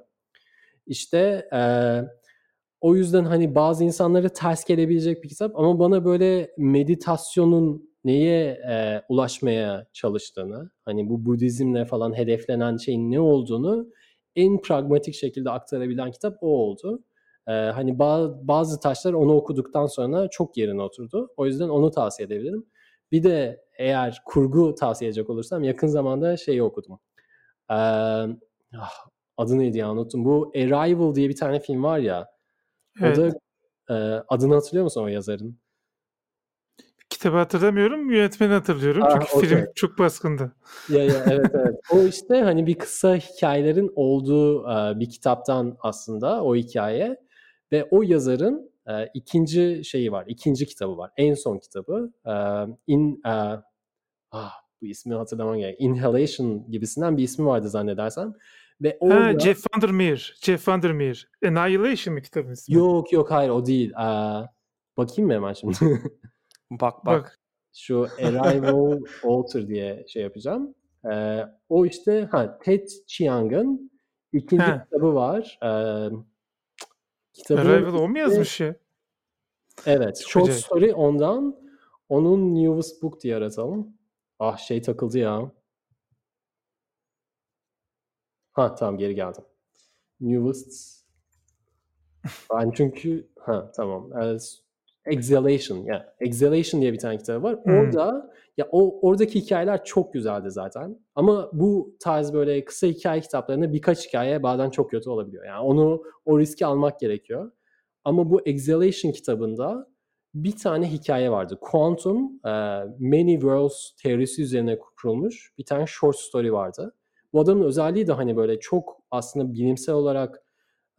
İşte e, o yüzden hani bazı insanları ters gelebilecek bir kitap ama bana böyle meditasyonun neye e, ulaşmaya çalıştığını, hani bu Budizmle falan hedeflenen şeyin ne olduğunu en pragmatik şekilde aktarabilen kitap o oldu. Ee, hani bazı, bazı taşlar onu okuduktan sonra çok yerine oturdu. O yüzden onu tavsiye edebilirim. Bir de eğer kurgu tavsiye edecek olursam yakın zamanda şeyi okudum. Ee, ah, adı neydi ya unuttum. Bu Arrival diye bir tane film var ya. Evet. O da e, adını hatırlıyor musun o yazarın? Kitabı hatırlamıyorum, yönetmeni hatırlıyorum. Aa, Çünkü okay. film çok baskındı. Ya ya evet evet. o işte hani bir kısa hikayelerin olduğu uh, bir kitaptan aslında o hikaye ve o yazarın uh, ikinci şeyi var, ikinci kitabı var. En son kitabı. Uh, in ah, bu ismi hatırlamam gerek. Inhalation gibisinden bir ismi vardı zannedersem. Ve orada... Ha, Jeff Vandermeer. Jeff Vandermeer. Annihilation mı kitabın ismi? Yok yok hayır o değil. Uh, bakayım mı hemen şimdi? Bak bak. bak. Şu Arrival Alter diye şey yapacağım. Ee, o işte ha Ted Chiang'ın ikinci He. kitabı var. Ee, kitabı Arrival o mu yazmış ya? Evet. Çok short acayip. story ondan. Onun newest book diye aratalım. Ah şey takıldı ya. Ha tamam geri geldim. Newest. Ben çünkü ha tamam. Exhalation yani Exhalation diye bir tane kitabı var. Hmm. Orada ya o oradaki hikayeler çok güzeldi zaten. Ama bu tarz böyle kısa hikaye kitaplarında birkaç hikaye bazen çok kötü olabiliyor. Yani onu o riski almak gerekiyor. Ama bu Exhalation kitabında bir tane hikaye vardı. Quantum uh, Many Worlds teorisi üzerine kurulmuş bir tane short story vardı. Bu adamın özelliği de hani böyle çok aslında bilimsel olarak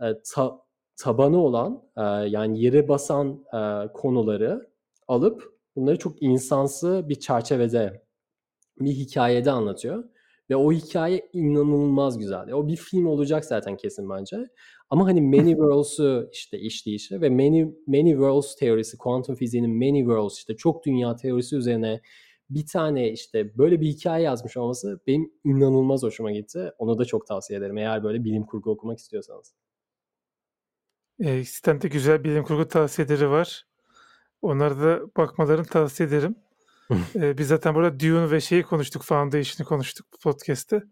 e, ta, tabanı olan e, yani yere basan e, konuları alıp bunları çok insansı bir çerçevede bir hikayede anlatıyor. Ve o hikaye inanılmaz güzel. O bir film olacak zaten kesin bence. Ama hani Many Worlds'u işte işleyişi ve Many, Many Worlds teorisi, kuantum fiziğinin Many Worlds işte çok dünya teorisi üzerine bir tane işte böyle bir hikaye yazmış olması benim inanılmaz hoşuma gitti. Onu da çok tavsiye ederim eğer böyle bilim kurgu okumak istiyorsanız. Eee, sistemde güzel bilim kurgu tavsiyeleri var. Onlara da bakmalarını tavsiye ederim. Eee, biz zaten burada Dune ve şeyi konuştuk, Foundation'ı konuştuk bu podcast'te.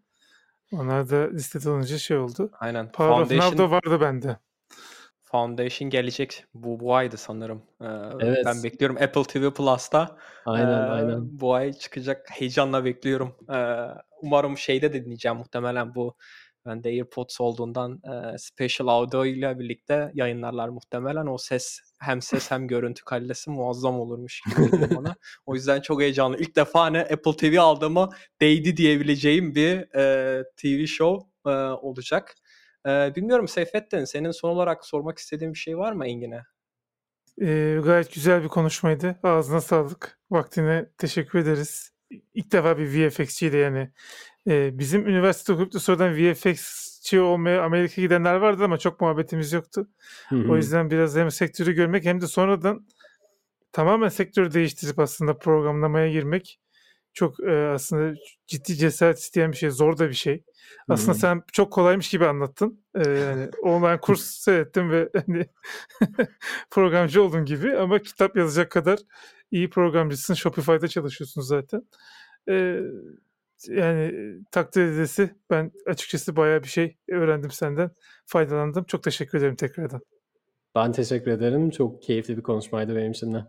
Onlar da listede olunca şey oldu. Aynen. Power of Now da vardı bende. Foundation gelecek. Bu bu aydı sanırım. Ee, Evet. ben bekliyorum Apple TV Plus'ta. Aynen, Ee, aynen. bu ay çıkacak. Heyecanla bekliyorum. Ee, umarım şeyde de dinleyeceğim muhtemelen bu ben de AirPods olduğundan e, Special Audio ile birlikte yayınlarlar muhtemelen. O ses hem ses hem görüntü kalitesi muazzam olurmuş gibi bana. O yüzden çok heyecanlı. İlk defa hani Apple TV aldığıma değdi diyebileceğim bir e, TV show e, olacak. E, bilmiyorum Seyfettin senin son olarak sormak istediğin bir şey var mı Engin'e? Ee, gayet güzel bir konuşmaydı. Ağzına sağlık. Vaktine teşekkür ederiz. İlk defa bir VFX'çiyle yani Eee, bizim üniversite okuyup da sonradan VFX'çi olmaya Amerika'ya gidenler vardı ama çok muhabbetimiz yoktu. Hı O yüzden biraz hem sektörü görmek hem de sonradan tamamen sektörü değiştirip aslında programlamaya girmek çok, eee, aslında ciddi cesaret isteyen bir şey, zor da bir şey. Aslında Hımm. sen çok kolaymış gibi anlattın. Eee, hani online kurs seyrettim ve hani programcı oldun gibi ama kitap yazacak kadar iyi programcısın. Shopify'da çalışıyorsun zaten. Eee yani takdir edilesi ben açıkçası bayağı bir şey öğrendim senden. Faydalandım. Çok teşekkür ederim tekrardan. Ben teşekkür ederim. Çok keyifli bir konuşmaydı benim için de.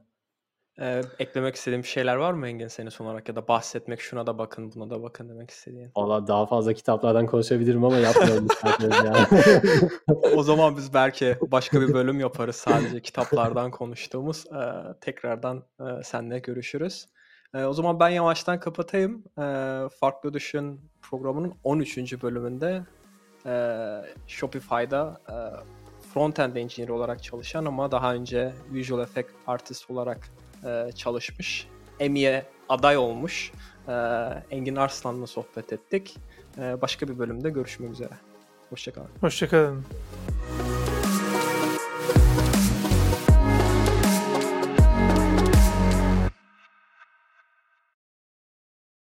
Eee, eklemek istediğin bir şeyler var mı Engin senin son olarak ya da bahsetmek, şuna da bakın, buna da bakın demek istediğin? Valla daha fazla kitaplardan konuşabilirim ama yapmayalım isterseniz ya. O zaman biz belki başka bir bölüm yaparız sadece kitaplardan konuştuğumuz. Eee, tekrardan eee, seninle görüşürüz. Eee, o zaman ben yavaştan kapatayım. Eee, Farklı Düşün programının 13. bölümünde eee, Shopify'da eee, front-end engineer olarak çalışan ama daha önce visual effect artist olarak çalışmış. Emmy'ye aday olmuş. Engin Arslan'la sohbet ettik. Başka bir bölümde görüşmek üzere. Hoşçakalın. Hoşçakalın.